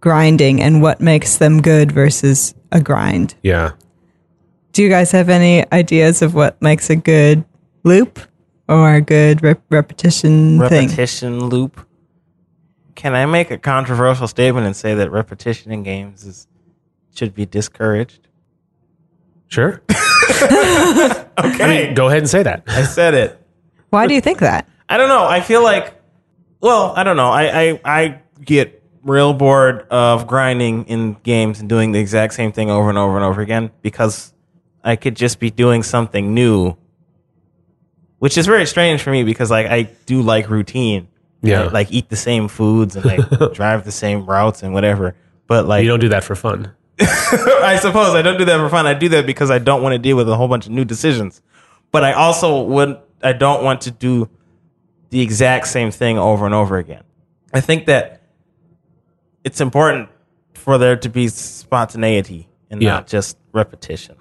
B: grinding and what makes them good versus a grind.
C: Yeah.
B: Do you guys have any ideas of what makes a good loop or a good rep- repetition thing?
A: Repetition loop. Can I make a controversial statement and say that repetition in games is should be discouraged?
C: Sure.
A: Okay.
C: I mean, go ahead and say that.
A: I said it.
B: Why do you think that?
A: I don't know. I feel like, well, I don't know. I, I, I get real bored of grinding in games and doing the exact same thing over and over and over again because I could just be doing something new, which is very strange for me because like I do like routine.
C: Yeah.
A: I, like eat the same foods and like drive the same routes and whatever. But like
C: You don't do that for fun.
A: I suppose I don't do that for fun. I do that because I don't want to deal with a whole bunch of new decisions. But I also would I don't want to do the exact same thing over and over again. I think that it's important for there to be spontaneity and
C: Yeah.
A: not just repetition.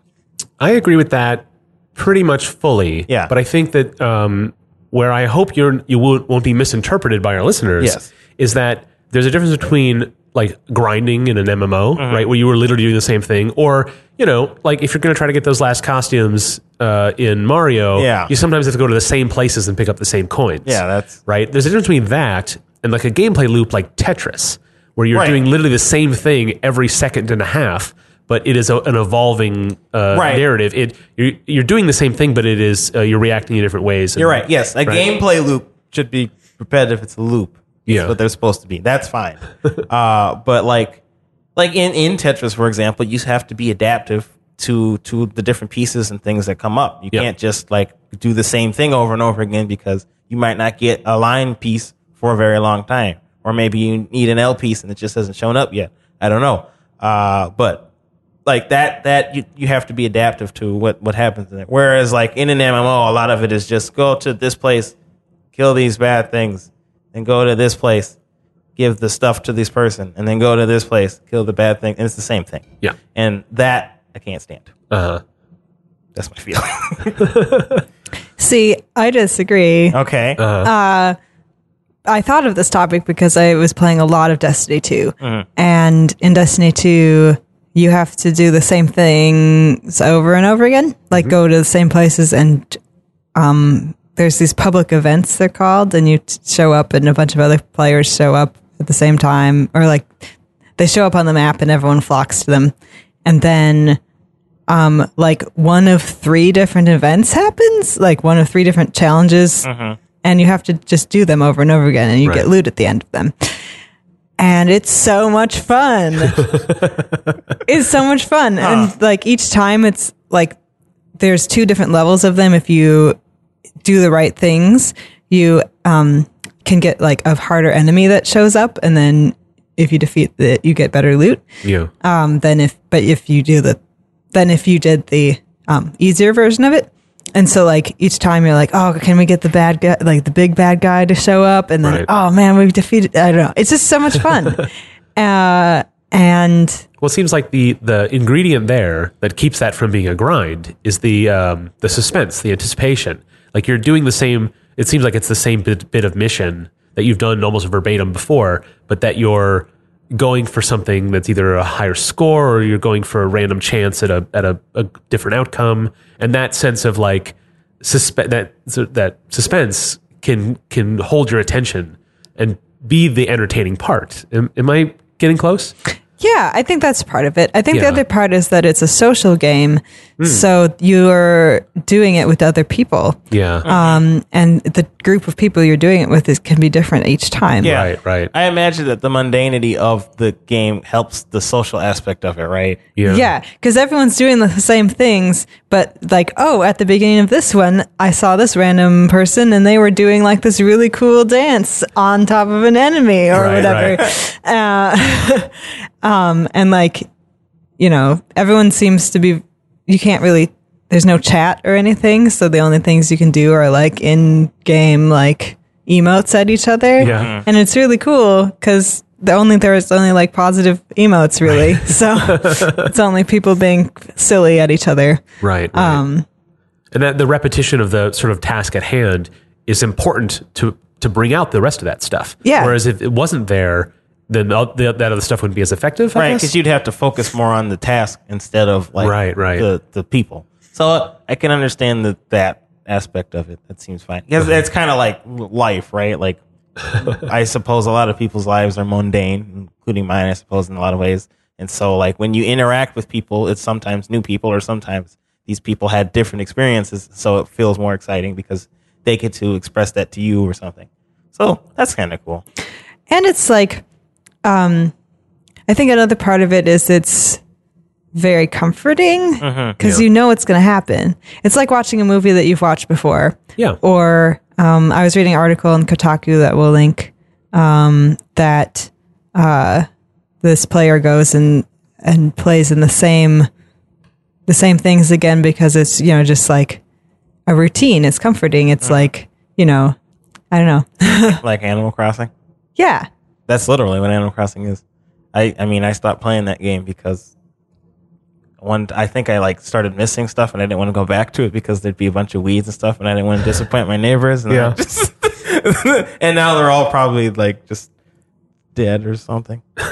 C: I agree with that pretty much fully.
A: Yeah.
C: But I think that um, where I hope you're you won't, won't be misinterpreted by our listeners
A: Yes.
C: is that there's a difference between like grinding in an MMO,
A: Mm-hmm.
C: right, where you were literally doing the same thing, or you know, like if you're going to try to get those last costumes uh, in Mario,
A: Yeah.
C: you sometimes have to go to the same places and pick up the same coins.
A: Yeah, that's
C: right? There's a difference between that and like a gameplay loop like Tetris, where you're
A: Right.
C: doing literally the same thing every second and a half, but it is a, an evolving uh,
A: Right.
C: narrative. It you're, you're doing the same thing, but it is uh, you're reacting in different ways.
A: You're right. Yes, a
C: Right.
A: gameplay loop should be repetitive. It's a loop. That's
C: Yeah.
A: what they're supposed to be. That's fine. uh, but like, like in, in Tetris, for example, you have to be adaptive to to the different pieces and things that come up. You
C: Yeah.
A: can't just like do the same thing over and over again because you might not get a line piece for a very long time, or maybe you need an L piece and it just hasn't shown up yet. I don't know. Uh, but like that that you, you have to be adaptive to what what happens in it. Whereas like in an MMO, a lot of it is just go to this place, kill these bad things, and go to this place, give the stuff to this person, and then go to this place, kill the bad thing, and it's the same thing.
C: Yeah.
A: And that I can't stand.
C: Uh, huh.
A: That's my feeling.
B: See, I disagree.
A: okay. Uh.
B: I thought of this topic because I was playing a lot of Destiny 2.
A: Mm-hmm.
B: And in Destiny 2, you have to do the same things over and over again, like go to the same places and um there's these public events they're called and you t- show up and a bunch of other players show up at the same time or like they show up on the map and everyone flocks to them. And then um like one of three different events happens, like one of three different challenges and you have to just do them over and over again and you
C: Right.
B: get loot at the end of them. And it's so much fun. it's so much fun. And like each time it's like there's two different levels of them if you do the right things, you um can get like a harder enemy that shows up and then if you defeat it you get better loot
C: yeah.
B: um, then if, but if you do the, then if you did the um, easier version of it. And so, like each time you're like, oh, can we get the bad guy, like the big bad guy, to show up? And then,
C: Right.
B: oh man, we've defeated. I don't know. It's just so much fun. uh, and
C: Well, it seems like the the ingredient there that keeps that from being a grind is the um, the suspense, the anticipation. Like you're doing the same. It seems like it's the same bit, bit of mission that you've done almost verbatim before, but that you're going for something that's either a higher score or you're going for a random chance at a at a, a different outcome, and that sense of like suspe- that that suspense can can hold your attention and be the entertaining part. Am, am I getting close?
B: Yeah, I think that's part of it. I think the other part is that it's a social game.
C: Hmm.
B: So you're doing it with other people.
C: Yeah.
B: Um, and the group of people you're doing it with is, can be different each time.
A: Yeah.
C: Right, right.
A: I imagine that the mundanity of the game helps the social aspect of it, right?
C: Yeah.
B: Yeah, because everyone's doing the same things, but like, oh, at the beginning of this one, I saw this random person and they were doing like this really cool dance on top of an enemy or
C: Right,
B: whatever. Uh, um, and like, you know, everyone seems to be, you can't really, there's no chat or anything. So the only things you can do are like in game, like emotes at each other.
C: Yeah.
B: And it's really cool because the only there's only like positive emotes really. so it's only people being silly at each other.
C: Right. right.
B: Um,
C: and that the repetition of the sort of task at hand is important to to bring out the rest of that stuff.
B: Yeah.
C: Whereas if it wasn't there, then the, the, that other stuff wouldn't be as effective.
A: Right, because you'd have to focus more on the task instead of like
C: Right, right.
A: the the people. So uh, I can understand that that aspect of it. That seems fine because it's kind of like life, right? Like I suppose a lot of people's lives are mundane, including mine. I suppose in a lot of ways. And so, like when you interact with people, it's sometimes new people, or sometimes these people had different experiences, so it feels more exciting because they get to express that to you or something. So that's kind of cool.
B: and it's like, um, I think another part of it is it's very comforting because you know what's going to happen. It's like watching a movie that you've watched before.
C: Yeah.
B: Or um, I was reading an article in Kotaku that we'll link um, that uh, this player goes and and plays in the same the same things again because it's you know just like a routine. It's comforting. It's like you know I don't know.
A: Like Animal Crossing.
B: yeah.
A: That's literally what Animal Crossing is. I I mean I stopped playing that game because one I think I like started missing stuff and I didn't want to go back to it because there'd be a bunch of weeds and stuff and I didn't want to disappoint my neighbors and
C: Yeah.
A: just- and now they're all probably like just dead or something.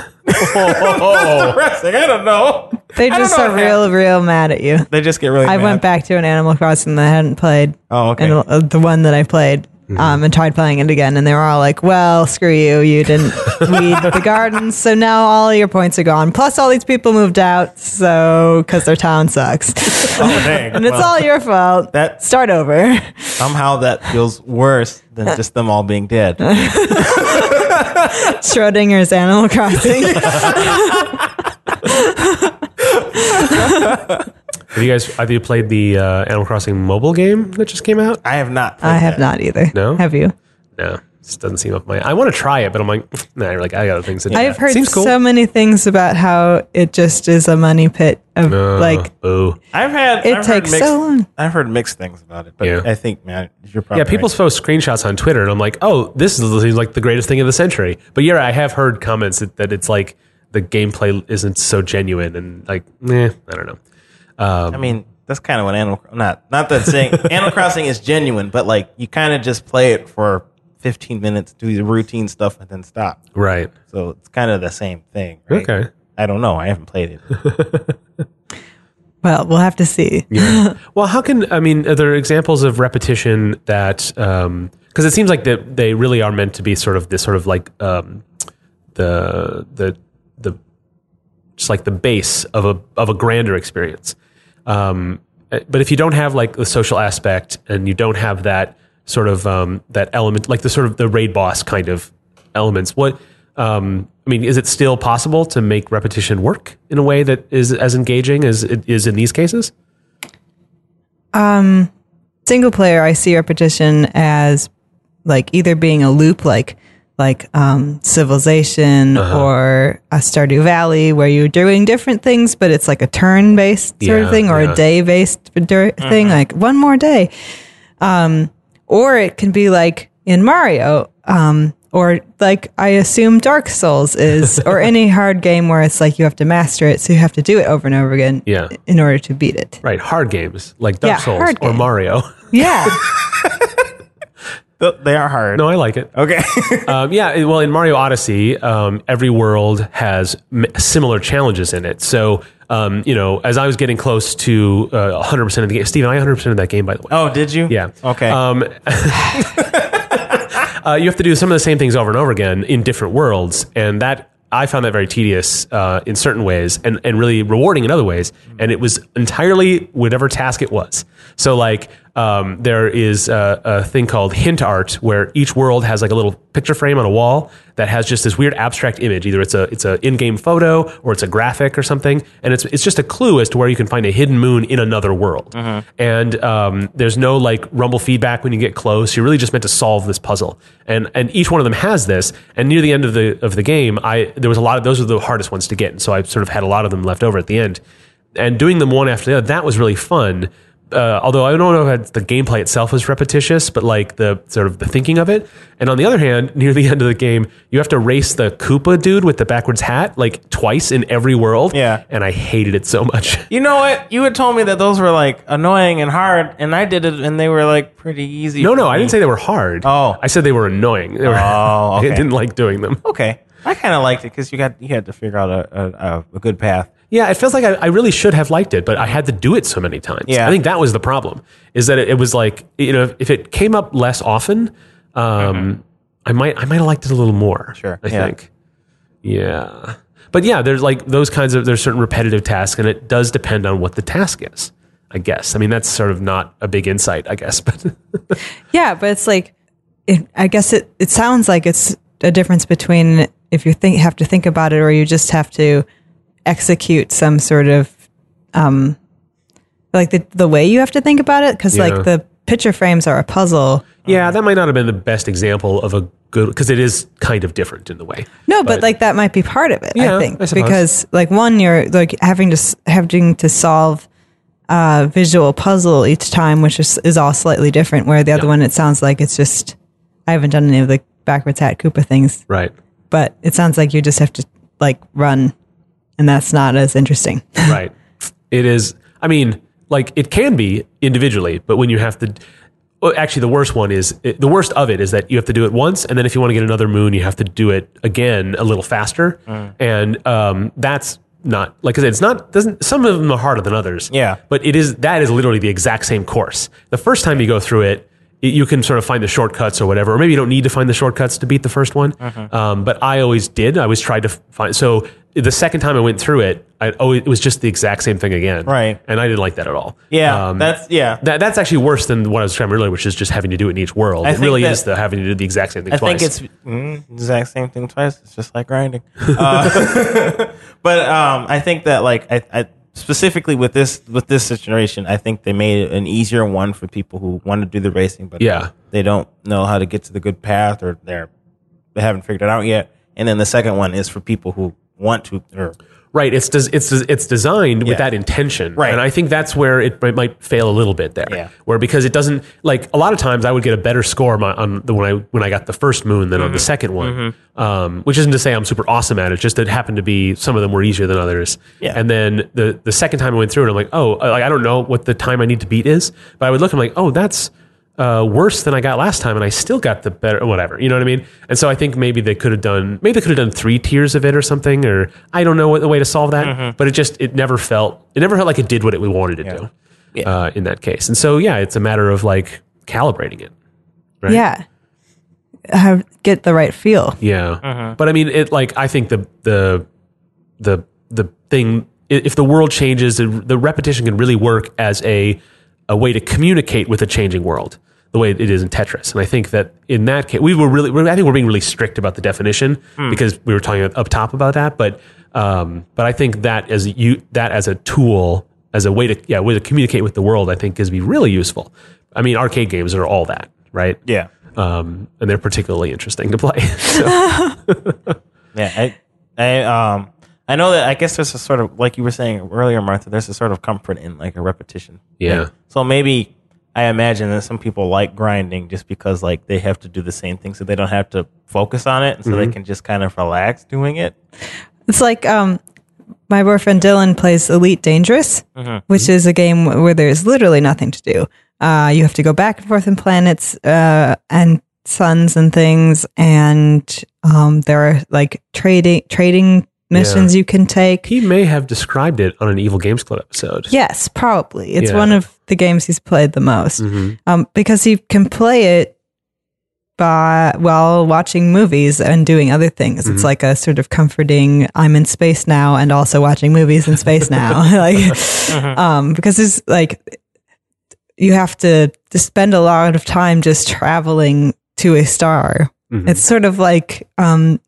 C: Oh,
A: Depressing. I don't know.
B: They just
A: know
B: are
A: what
B: real, real mad at you.
A: They just get really.
B: I
A: mad.
B: went back to an Animal Crossing that I hadn't played.
A: Oh, okay.
B: And uh, the one that I played. Um, and tried playing it again, and they were all like, "Well, screw you, you didn't weed the gardens, so now all your points are gone. Plus, all these people moved out, so because their town sucks,
A: Oh,
B: and it's
A: Well,
B: all your fault.
A: that
B: Start over."
A: somehow that feels worse than just them all being dead.
B: Schrodinger's Animal Crossing.
C: Have you guys have you played the uh, Animal Crossing mobile game that just came out?
A: I have not.
B: I have
A: that.
B: not either.
C: No?
B: have you?
C: No, this doesn't seem up my. I want to try it, but I'm like, nah. Like I got other things to do.
B: I've heard
C: Seems cool.
B: so many things about how it just is a money pit of
C: Uh,
B: like
C: oh
A: I've had.
B: It
A: I've heard
B: takes
A: mixed,
B: so long.
A: I've heard mixed things about it, but
C: Yeah.
A: I think, man, you're probably
C: yeah. People
A: right.
C: post screenshots on Twitter, and I'm like, oh, this is seems like the greatest thing of the century. But yeah, I have heard comments that, that it's like the gameplay isn't so genuine, and like, eh, I don't know. Um,
A: I mean, that's kind of what Animal not not that saying Animal Crossing is genuine, but like you kind of just play it for 15 minutes, do the routine stuff, and then stop.
C: right.
A: So it's kind of the same thing. Right?
C: Okay.
A: I don't know. I haven't played it.
B: well, we'll have to see. yeah.
C: Well, how can I mean? Are there examples of repetition that? Because it seems like that they really are meant to be sort of this sort of like um, the the the just like the base of a of a grander experience. Um, but if you don't have like the social aspect and you don't have that sort of um, that element, like the sort of the raid boss kind of elements, what um, I mean, is it still possible to make repetition work in a way that is as engaging as it is in these cases?
B: Single player, I see repetition as like either being a loop, like like um, Civilization or a Stardew Valley, where you're doing different things, but it's like a turn based sort
C: Yeah,
B: of thing, or
C: yeah.
B: a day based thing, like one more day. Um, or it can be like in Mario, um, or like I assume Dark Souls is, or any hard game where it's like you have to master it, so you have to do it over and over again
C: Yeah.
B: in order to beat it.
C: Right, hard games like Dark
B: Yeah,
C: Souls or. Mario.
B: Yeah.
A: Th- They are hard.
C: no, I like it.
A: Okay.
C: Um, yeah, well, in Mario Odyssey, um, every world has m- similar challenges in it. So, um, you know, as I was getting close to uh, 100% of the game, Stephen, I 100% of that game, by the way.
A: oh, did you?
C: Yeah.
A: Okay.
C: Um, uh, you have to do some of the same things over and over again in different worlds, and that I found that very tedious uh, in certain ways, and and really rewarding in other ways. And it was entirely whatever task it was. So like. Um, there is a, a thing called hint art where each world has like a little picture frame on a wall that has just this weird abstract image. Either it's a it's a in-game photo or it's a graphic or something, and it's it's just a clue as to where you can find a hidden moon in another world. And um, there's no like rumble feedback when you get close. You're really just meant to solve this puzzle, and and each one of them has this. And near the end of the of the game, I there was a lot of those were the hardest ones to get, and so I sort of had a lot of them left over at the end. And doing them one after the other, that was really fun. Uh, although I don't know if the gameplay itself was repetitious, but like the sort of the thinking of it. And on the other hand, near the end of the game, you have to race the Koopa dude with the backwards hat like twice in every world.
A: Yeah.
C: and I hated it so much.
A: you know what? You had told me that those were like annoying and hard, and I did it, and they were like pretty easy.
C: No, no, I didn't say they were hard.
A: Oh.
C: I said they were annoying. They were,
A: Oh,
C: I didn't like doing them.
A: Okay. I kind of liked it because you got you had to figure out a, a, a good path.
C: Yeah, it feels like I, I really should have liked it, but I had to do it so many times.
A: Yeah.
C: I think that was the problem. Is that it, it was like you know if it came up less often, um, I might I might have liked it a little more.
A: Mm-hmm. Sure,
C: I
A: yeah.
C: think. Yeah, but yeah, there's like those kinds of there's certain repetitive tasks, and it does depend on what the task is. I guess. I mean, that's sort of not a big insight, I guess, but
B: Yeah, but it's like, it, I guess it, it sounds like it's a difference between if you think have to think about it or you just have to execute some sort of, um, like the the way you have to think about it because
C: Yeah.
B: like the picture frames are a puzzle.
C: yeah, that might not have been the best example of a good because it is kind of different in the way.
B: No, but,
C: But-
B: like that might be part of it.
C: Yeah,
B: I think
C: I
B: because like one, you're like having to having to solve a visual puzzle each time, which is is all slightly different. Where the other
C: Yeah.
B: one, it sounds like it's just I haven't done any of the backwards hat Koopa things,
C: Right.
B: but it sounds like you just have to like run, and that's not as interesting.
C: right. It is. I mean, like it can be individually, but when you have to, well, actually, the worst one is the worst of it is that you have to do it once, and then if you want to get another moon, you have to do it again a little faster, and um, that's not like I said. It's not doesn't. Some of them are harder than others.
A: Yeah.
C: but it is that is literally the exact same course. The first time you go through it. you can sort of find the shortcuts or whatever, or maybe you don't need to find the shortcuts to beat the first one.
A: Mm-hmm.
C: Um, but I always did. I always tried to find. So the second time I went through it, I always, it was just the exact same thing again.
A: Right.
C: And I didn't like that at all.
A: Yeah,
C: Um,
A: that's yeah.
C: that, that's actually worse than what I was describing earlier, which is just having to do it in each world.
A: I
C: it really
A: that-
C: is the having to do the exact same thing
A: I
C: twice.
A: think it's mm, exact same thing twice. It's just like grinding. Uh, but um, I think that like I, I specifically with this with this situation, I think they made it an easier one for people who want to do the racing, but
C: Yeah.
A: they don't know how to get to the good path or they're they haven't figured it out yet. And then the second one is for people who want to or
C: Right. It's des- it's it's designed with
A: Yeah.
C: that intention,
A: Right.
C: And I think that's where it might, might fail a little bit there.
A: Yeah.
C: Where because it doesn't like a lot of times I would get a better score on, on the when I when I got the first moon than
A: Mm-hmm.
C: on the second one. Um, which isn't to say I'm super awesome at it. Just that it happened to be some of them were easier than others.
A: Yeah.
C: And then the the second time I went through it, I'm like, oh, like I don't know what the time I need to beat is, but I would look. I'm like, oh, that's. Uh, worse than I got last time, and I still got the better, whatever. You know what I mean? And so I think maybe they could have done, maybe they could have done three tiers of it or something, or I don't know what the way to solve that. But it just, it never felt, it never felt like it did what it wanted to do
A: Yeah.
C: uh, in that case. And so, yeah, it's a matter of like calibrating it. Right?
B: Yeah. Have get the right feel.
C: Yeah. But I mean, it like I think the the the the thing if the world changes, the, the repetition can really work as a a way to communicate with a changing world, the way it is in Tetris. And I think that in that case, we were really, I think we're being really strict about the definition because we were talking up top about that. But um, but I think that as you that as a tool, as a way to yeah way to communicate with the world, I think is be really useful. I mean, arcade games are all that, right?
A: yeah.
C: um, and they're particularly interesting to play.
A: Yeah, I, I, um, I know that. I guess there's a sort of like you were saying earlier, Martha. There's a sort of comfort in like a repetition.
C: Yeah.
A: So maybe I imagine that some people like grinding just because like they have to do the same thing, so they don't have to focus on it, and so they can just kind of relax doing it.
B: It's like um, my boyfriend Dylan plays Elite Dangerous, which is a game where there's literally nothing to do. Uh, you have to go back and forth in planets uh, and suns and things, and um, there are like trading trading missions you can take.
C: he may have described it on an Evil Games Club episode.
B: Yes, probably. It's
C: Yeah.
B: one of the games he's played the most
C: Mhm.
B: um, because he can play it by while watching movies and doing other things. It's like a sort of comforting. I'm in space now, and also watching movies in space now. like, um, because it's like you have to, to spend a lot of time just traveling to a star.
C: Mhm.
B: It's sort of like um,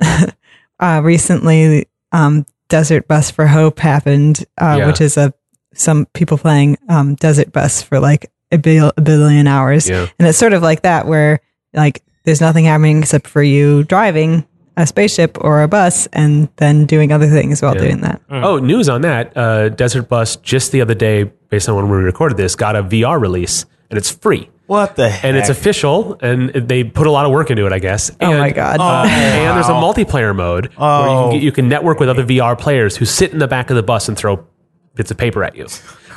B: uh, recently, um, Desert Bus for Hope happened, uh,
C: Yeah.
B: which is a some people playing um, Desert Bus for like a, bil- a billion hours,
C: Yeah.
B: and it's sort of like that where like there's nothing happening except for you driving a spaceship or a bus and then doing other things while
C: Yeah.
B: doing that.
C: Oh, news on that. Uh, Desert Bus just the other day, based on when we recorded this, got a VR release and it's free.
A: What the heck?
C: And it's official, and they put a lot of work into it, I guess.
B: Oh
C: And,
B: my god!
C: uh, and there's a multiplayer mode where you
A: Oh.
C: can, get, you can network with other VR players who sit in the back of the bus and throw bits of paper at you.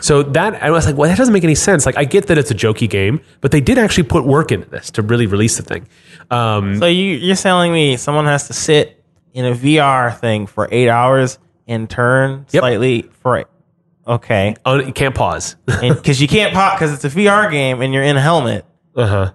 C: So that I was like, well, that doesn't make any sense. Like, I get that it's a jokey game, but they did actually put work into this to really release the thing. Um,
A: So you you're telling me someone has to sit in a VR thing for eight hours and turn
C: Yep.
A: slightly for okay,
C: on, you can't pause.
A: because you can't pop because it's a VR game and you're in a helmet.
C: uh huh.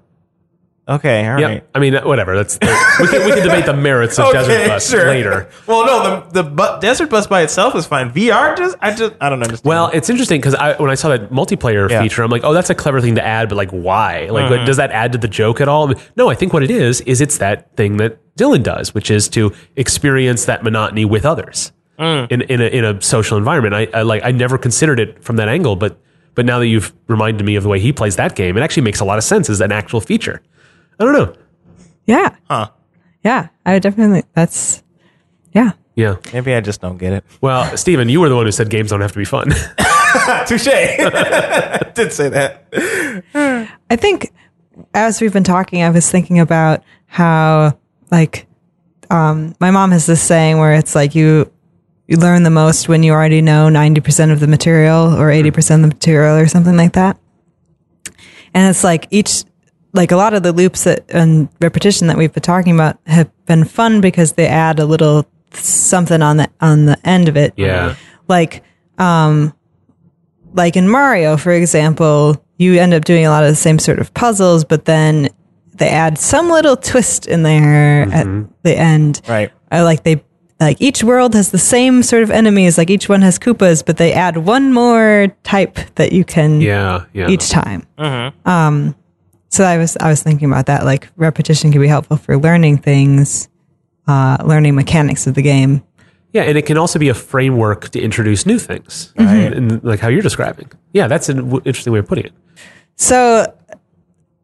A: Okay, all right.
C: Yep. I mean, whatever. That's we can we can debate the merits of Desert Bus later.
A: Well, no, the the bu- desert bus by itself is fine. VR just I just I don't understand.
C: Well, it's interesting because I, when I saw that multiplayer
A: Yeah.
C: feature, I'm like, oh, that's a clever thing to add, but like, why? Like,
A: Mm-hmm.
C: does that add to the joke at all? No, I think what it is is it's that thing that Dylan does, which is to experience that monotony with others
A: Mm.
C: in in a, in a social environment. I, I like I never considered it from that angle, but but now that you've reminded me of the way he plays that game, it actually makes a lot of sense as an actual feature. I don't know.
B: yeah,
A: huh?
B: yeah. I definitely. That's yeah.
C: Yeah.
A: Maybe I just don't get it.
C: Well, Stephen, you were the one who said games don't have to be fun.
A: Touche. Did say that.
B: I think as we've been talking, I was thinking about how like um, my mom has this saying where it's like you you learn the most when you already know ninety percent of the material or eighty percent of the material or something like that. And it's like each like a lot of the loops that and repetition that we've been talking about have been fun because they add a little something on the on the end of it
C: yeah.
B: like um like in Mario for example you end up doing a lot of the same sort of puzzles, but then they add some little twist in there at the end.
A: Right.
B: I like they like each world has the same sort of enemies, like each one has Koopas, but they add one more type that you can
C: Yeah, yeah.
B: each time. Um, so I was I was thinking about that. Like repetition can be helpful for learning things, uh, learning mechanics of the game.
C: Yeah, and it can also be a framework to introduce new things, right? And like how you're describing. Yeah, that's an w- interesting way of putting it.
B: So,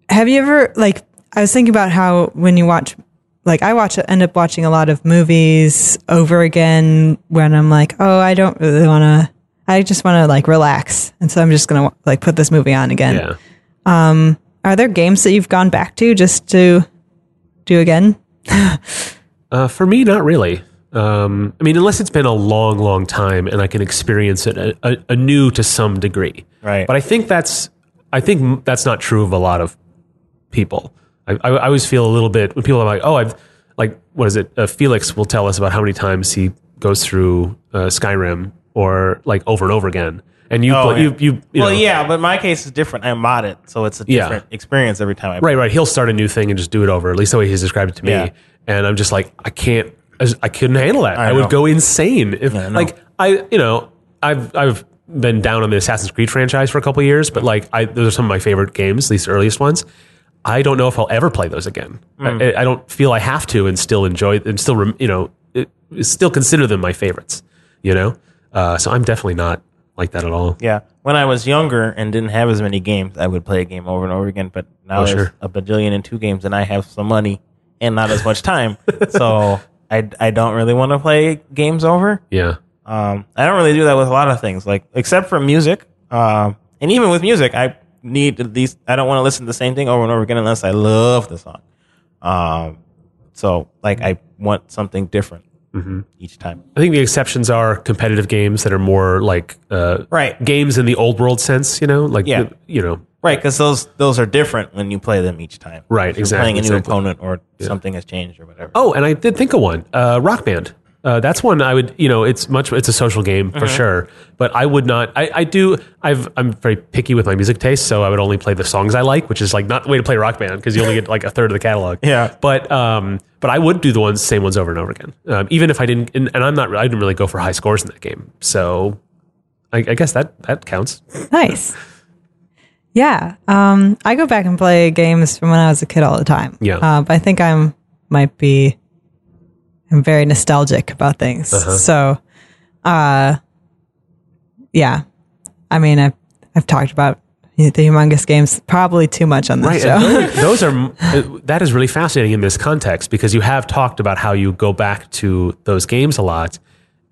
B: have you ever like? I was thinking about how when you watch, like I watch, end up watching a lot of movies over again when I'm like, oh, I don't really want to. I just want to like relax, and so I'm just gonna like put this movie on again.
C: Yeah.
B: Are there games that you've gone back to just to do again?
C: Uh, for me, not really. Um, I mean, unless it's been a long, long time and I can experience it a, a, anew to some degree.
A: Right.
C: But I think that's I think that's not true of a lot of people. I, I, I always feel a little bit when people are like, "Oh, I've like what is it?" Uh, Felix will tell us about how many times he goes through uh, Skyrim or like over and over again. And you,
A: Oh,
C: play,
A: yeah.
C: you, you, you
A: well,
C: know,
A: yeah, but my case is different. I mod it, so it's a
C: Yeah.
A: different experience every time I
C: Right, right. He'll start a new thing and just do it over. At least the way he's described it to me.
A: Yeah.
C: And I'm just like, I can't. I just- I couldn't handle that. I,
A: I
C: would go insane if,
A: I
C: like, I, you know, I've I've been down on the Assassin's Creed franchise for a couple of years, but like, I those are some of my favorite games, these earliest ones. I don't know if I'll ever play those again.
A: Hmm.
C: I, I don't feel I have to, and still enjoy and still, you know, it, still consider them my favorites. You know, uh, so I'm definitely not like that at all.
A: Yeah. When I was younger and didn't have as many games, I would play a game over and over again. But now
C: Oh,
A: there's
C: sure.
A: a bajillion and two games, and I have some money and not as much time. so I, I don't really want to play games over.
C: Yeah.
A: Um, I don't really do that with a lot of things, like except for music. Um, and even with music, I need these. I don't want to listen to the same thing over and over again unless I love the song. Um, so like I want something different
C: Mm-hmm.
A: each time.
C: I think the exceptions are competitive games that are more like uh,
A: Right.
C: games in the old world sense. You know, like
A: Yeah.
C: you know,
A: Right, because those those are different when you play them each time.
C: Right,
A: If you're
C: exactly,
A: Playing a new
C: exactly.
A: opponent or something has changed or whatever.
C: Oh, and I did think of one. Uh, Rock Band. Uh, that's one I would, you know, it's much, it's a social game for sure. But I would not. I, I do. I've, I'm very picky with my music taste, so I would only play the songs I like, which is like not the way to play Rock Band because you only get like a third of the catalog.
A: Yeah.
C: But um, but I would do the ones, same ones over and over again, um, even if I didn't. And, and I'm not. I didn't really go for high scores in that game, so I, I guess that that counts.
B: Nice. Yeah. Um, I go back and play games from when I was a kid all the time.
C: Yeah.
B: Uh, but I think I'm might be I'm very nostalgic about things. So uh yeah. I mean I've I've talked about the humongous games probably too much on this
C: Right.
B: show.
C: those, are uh, that is really fascinating in this context because you have talked about how you go back to those games a lot,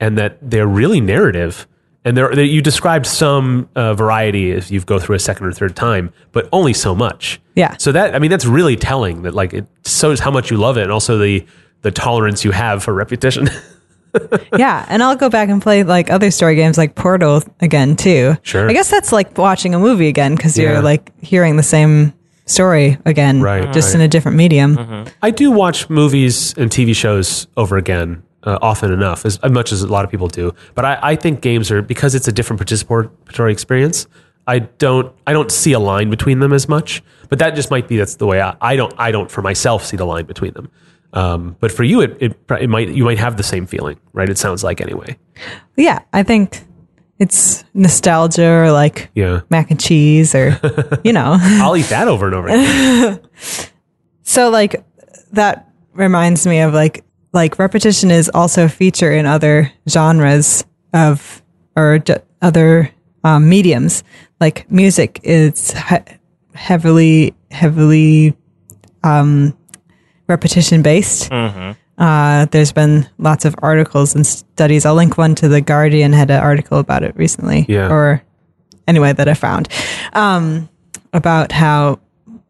C: and that they're really narrative. And there, there- you described some uh, variety as you go through a second or third time, but only so much.
B: Yeah.
C: So that I mean, that's really telling. That like it shows how much you love it, and also the the tolerance you have for repetition.
B: yeah, and I'll go back and play like other story games like Portal again too.
C: Sure.
B: I guess that's like watching a movie again because
C: Yeah.
B: you're like hearing the same story again,
C: Right,
B: Just
C: right.
B: in a different medium.
C: I do watch movies and TV shows over again uh, often enough, as, as much as a lot of people do. But I, I think games are because it's a different participatory experience. I don't I don't see a line between them as much. But that just might be that's the way I, I don't I don't for myself see the line between them. Um, but for you, it, it it might you might have the same feeling, right? It sounds like anyway.
B: Yeah, I think it's nostalgia or like
C: Yeah,
B: mac and cheese or you know.
C: I'll eat that over and over. again.
B: So like that reminds me of like like repetition is also a feature in other genres of or d- other um, mediums. Like music is he- heavily heavily um, repetition based. Uh, there's been lots of articles and studies. I'll link one to the Guardian had an article about it recently.
C: Yeah.
B: Or anyway that I found um, about how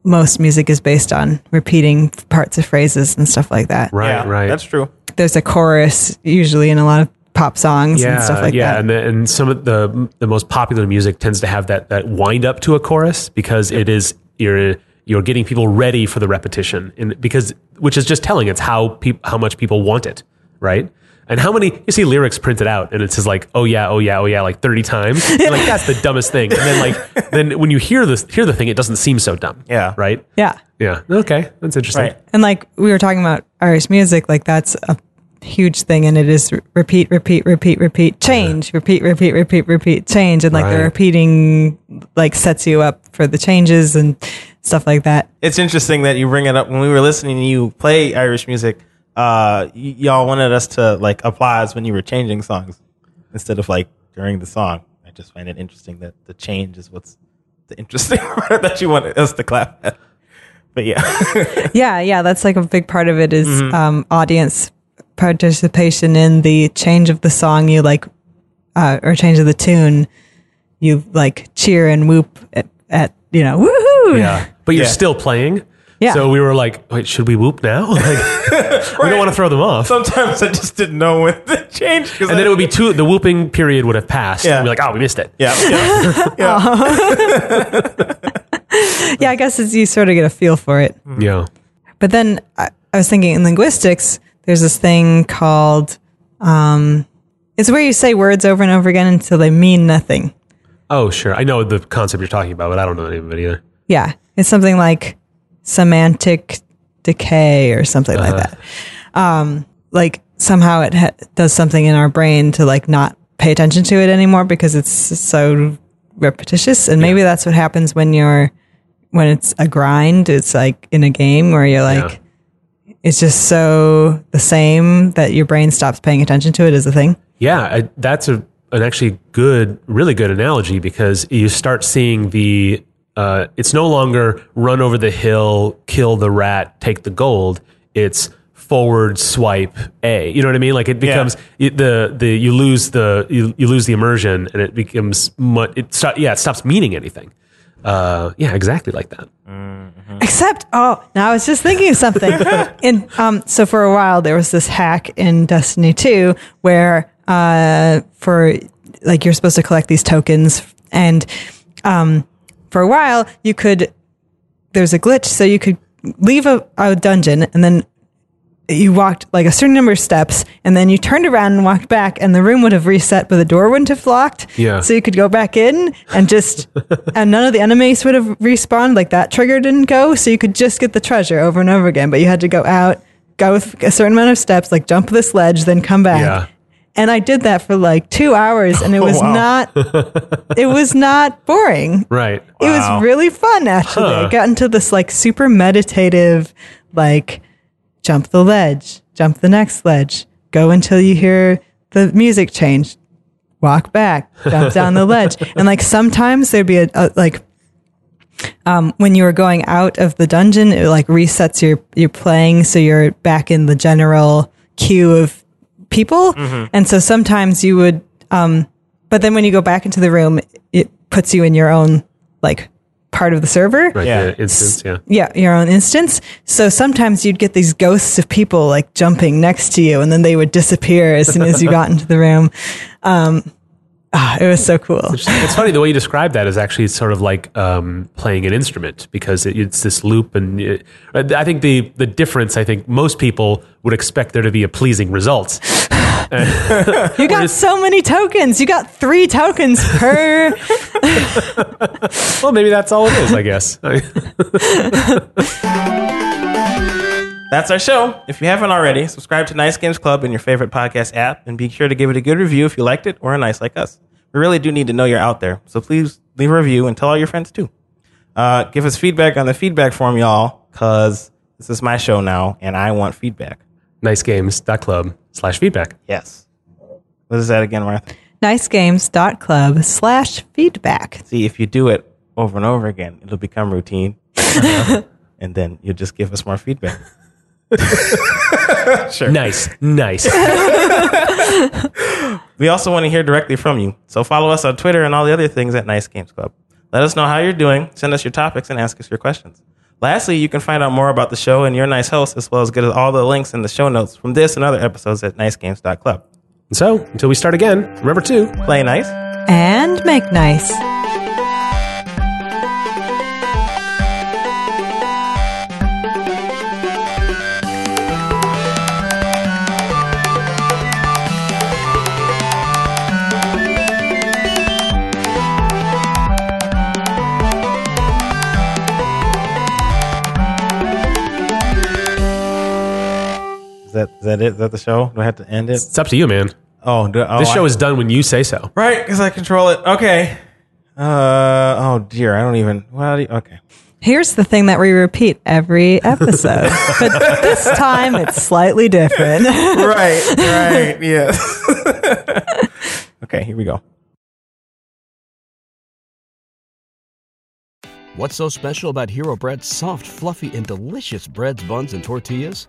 B: most music is based on repeating parts of phrases and stuff like that.
C: Right,
A: yeah,
C: right.
A: That's true.
B: There's a chorus usually in a lot of pop songs and stuff like
C: yeah,
B: that.
C: and the, and some of the the most popular music tends to have that that wind up to a chorus because it is you're you're getting people ready for the repetition, and because which is just telling it's how peop, how much people want it, right? And how many you see lyrics printed out and it says like, oh yeah, oh yeah, oh yeah, like 30 times. You're like that's the dumbest thing. And then like then when you hear this hear the thing, it doesn't seem so dumb.
A: Yeah.
C: Right?
B: Yeah.
C: Yeah. Okay. That's interesting.
A: Right.
B: And like we were talking about Irish music, like that's a huge thing, and it is re- repeat, repeat, repeat, repeat, change, repeat, repeat, repeat, repeat, change, and like the
C: Right.
B: repeating like sets you up for the changes and stuff like that.
A: It's interesting that you bring it up. When we were listening to you play Irish music, uh, y- y'all wanted us to like applause when you were changing songs instead of like during the song. I just find it interesting that the change is what's the interesting part that you wanted us to clap at. But yeah,
B: Yeah, yeah, that's like a big part of it is, um, audience participation in the change of the song. You like, uh, or change of the tune. You like cheer and whoop at, at you know, woohoo!
C: Yeah. But you're
A: Yeah.
C: still playing.
B: Yeah.
C: So we were like, wait, should we whoop now? Like, we don't want to throw them off.
A: sometimes I just didn't know when to change.
C: and then it would be two. The whooping period would have passed.
A: Yeah.
C: And we're like, oh, we missed it.
A: yeah, yeah, yeah.
B: yeah, I guess it's, you sort of get a feel for it.
C: Yeah.
B: But then I, I was thinking in linguistics, there's this thing called, um, it's where you say words over and over again until they mean nothing.
C: Oh, sure. I know the concept you're talking about, but I don't know the name of it either.
B: Yeah. It's something like semantic decay or something like that. Um, like somehow it ha- does something in our brain to like not pay attention to it anymore because it's so repetitious. And maybe that's what happens when you're, when it's a grind. It's like in a game where you're like,
C: Yeah.
B: it's just so the same that your brain stops paying attention to it as a thing.
C: Yeah, I, that's a an actually good, really good analogy because you start seeing the. Uh, it's no longer run over the hill, kill the rat, take the gold. It's forward swipe A. You know what I mean? Like it becomes it, the the you lose the you, you lose the immersion and it becomes much. It sto- yeah, it stops meaning anything. Uh, yeah, exactly like that.
B: Except, oh, now I was just thinking of something. in um, so for a while there was this hack in Destiny 2 where uh, for like you're supposed to collect these tokens, and um, for a while you could. There's a glitch, so you could leave a, a dungeon and then you walked like a certain number of steps and then you turned around and walked back and the room would have reset but the door wouldn't have locked
C: Yeah.
B: so you could go back in and just and none of the enemies would have respawned like that trigger didn't go so you could just get the treasure over and over again but you had to go out go with a certain amount of steps like jump this ledge then come back
C: Yeah.
B: And i did that for like two hours and it was
A: wow.
B: not it was not boring
C: Right.
B: it was really fun actually. I got into this like super meditative, like jump the ledge, jump the next ledge, go until you hear the music change, walk back, jump down the ledge. And like sometimes there'd be a, a like um, when you were going out of the dungeon, it like resets your your playing, so you're back in the general queue of people. And so sometimes you would, um, but then when you go back into the room, it puts you in your own like part of the server.
C: Right.
A: Yeah.
C: The instance. Yeah.
B: Yeah, your own instance. So sometimes you'd get these ghosts of people like jumping next to you, and then they would disappear as soon as you got into the room. Um, ah, it was so cool.
C: It's funny the way you describe that is actually sort of like um, playing an instrument because it, it's this loop, and it, I think the the difference. I think most people would expect there to be a pleasing result.
B: You got so many tokens. You got three tokens per.
C: Well, maybe that's all it is. I guess.
A: That's our show. If you haven't already, subscribe to Nice Games Club in your favorite podcast app and be sure to give it a good review if you liked it or are nice like us. We really do need to know you're out there, so please leave a review and tell all your friends too. Uh, give us feedback on the feedback form, y'all, because this is my show now and I want feedback.
C: nicegames.club slash feedback.
A: Yes. What is that again, Martha?
B: nicegames.club slash feedback.
A: See, if you do it over and over again, it'll become routine. and then you'll just give us more feedback.
C: Nice, nice.
A: We also want to hear directly from you. So follow us on Twitter and all the other things at Nice Games Club. Let us know how you're doing, send us your topics, and ask us your questions. Lastly, you can find out more about the show and your nice host, as well as get all the links in the show notes from this and other episodes at nicegames.club.
C: And so until we start again, remember to
A: Play nice.
B: And make nice.
A: That it? Is that the show? Do I have to end it?
C: It's up to you, man.
A: Oh, do, oh
C: This show
A: I-
C: is done when you say so.
A: right because I control it. Okay. Uh oh dear, I don't even. Well, do you- okay.
B: Here's the thing that we repeat every episode, but this time it's slightly different.
A: right, right, yes. okay, here we go.
D: What's so special about Hero Bread's soft, fluffy, and delicious breads, buns, and tortillas?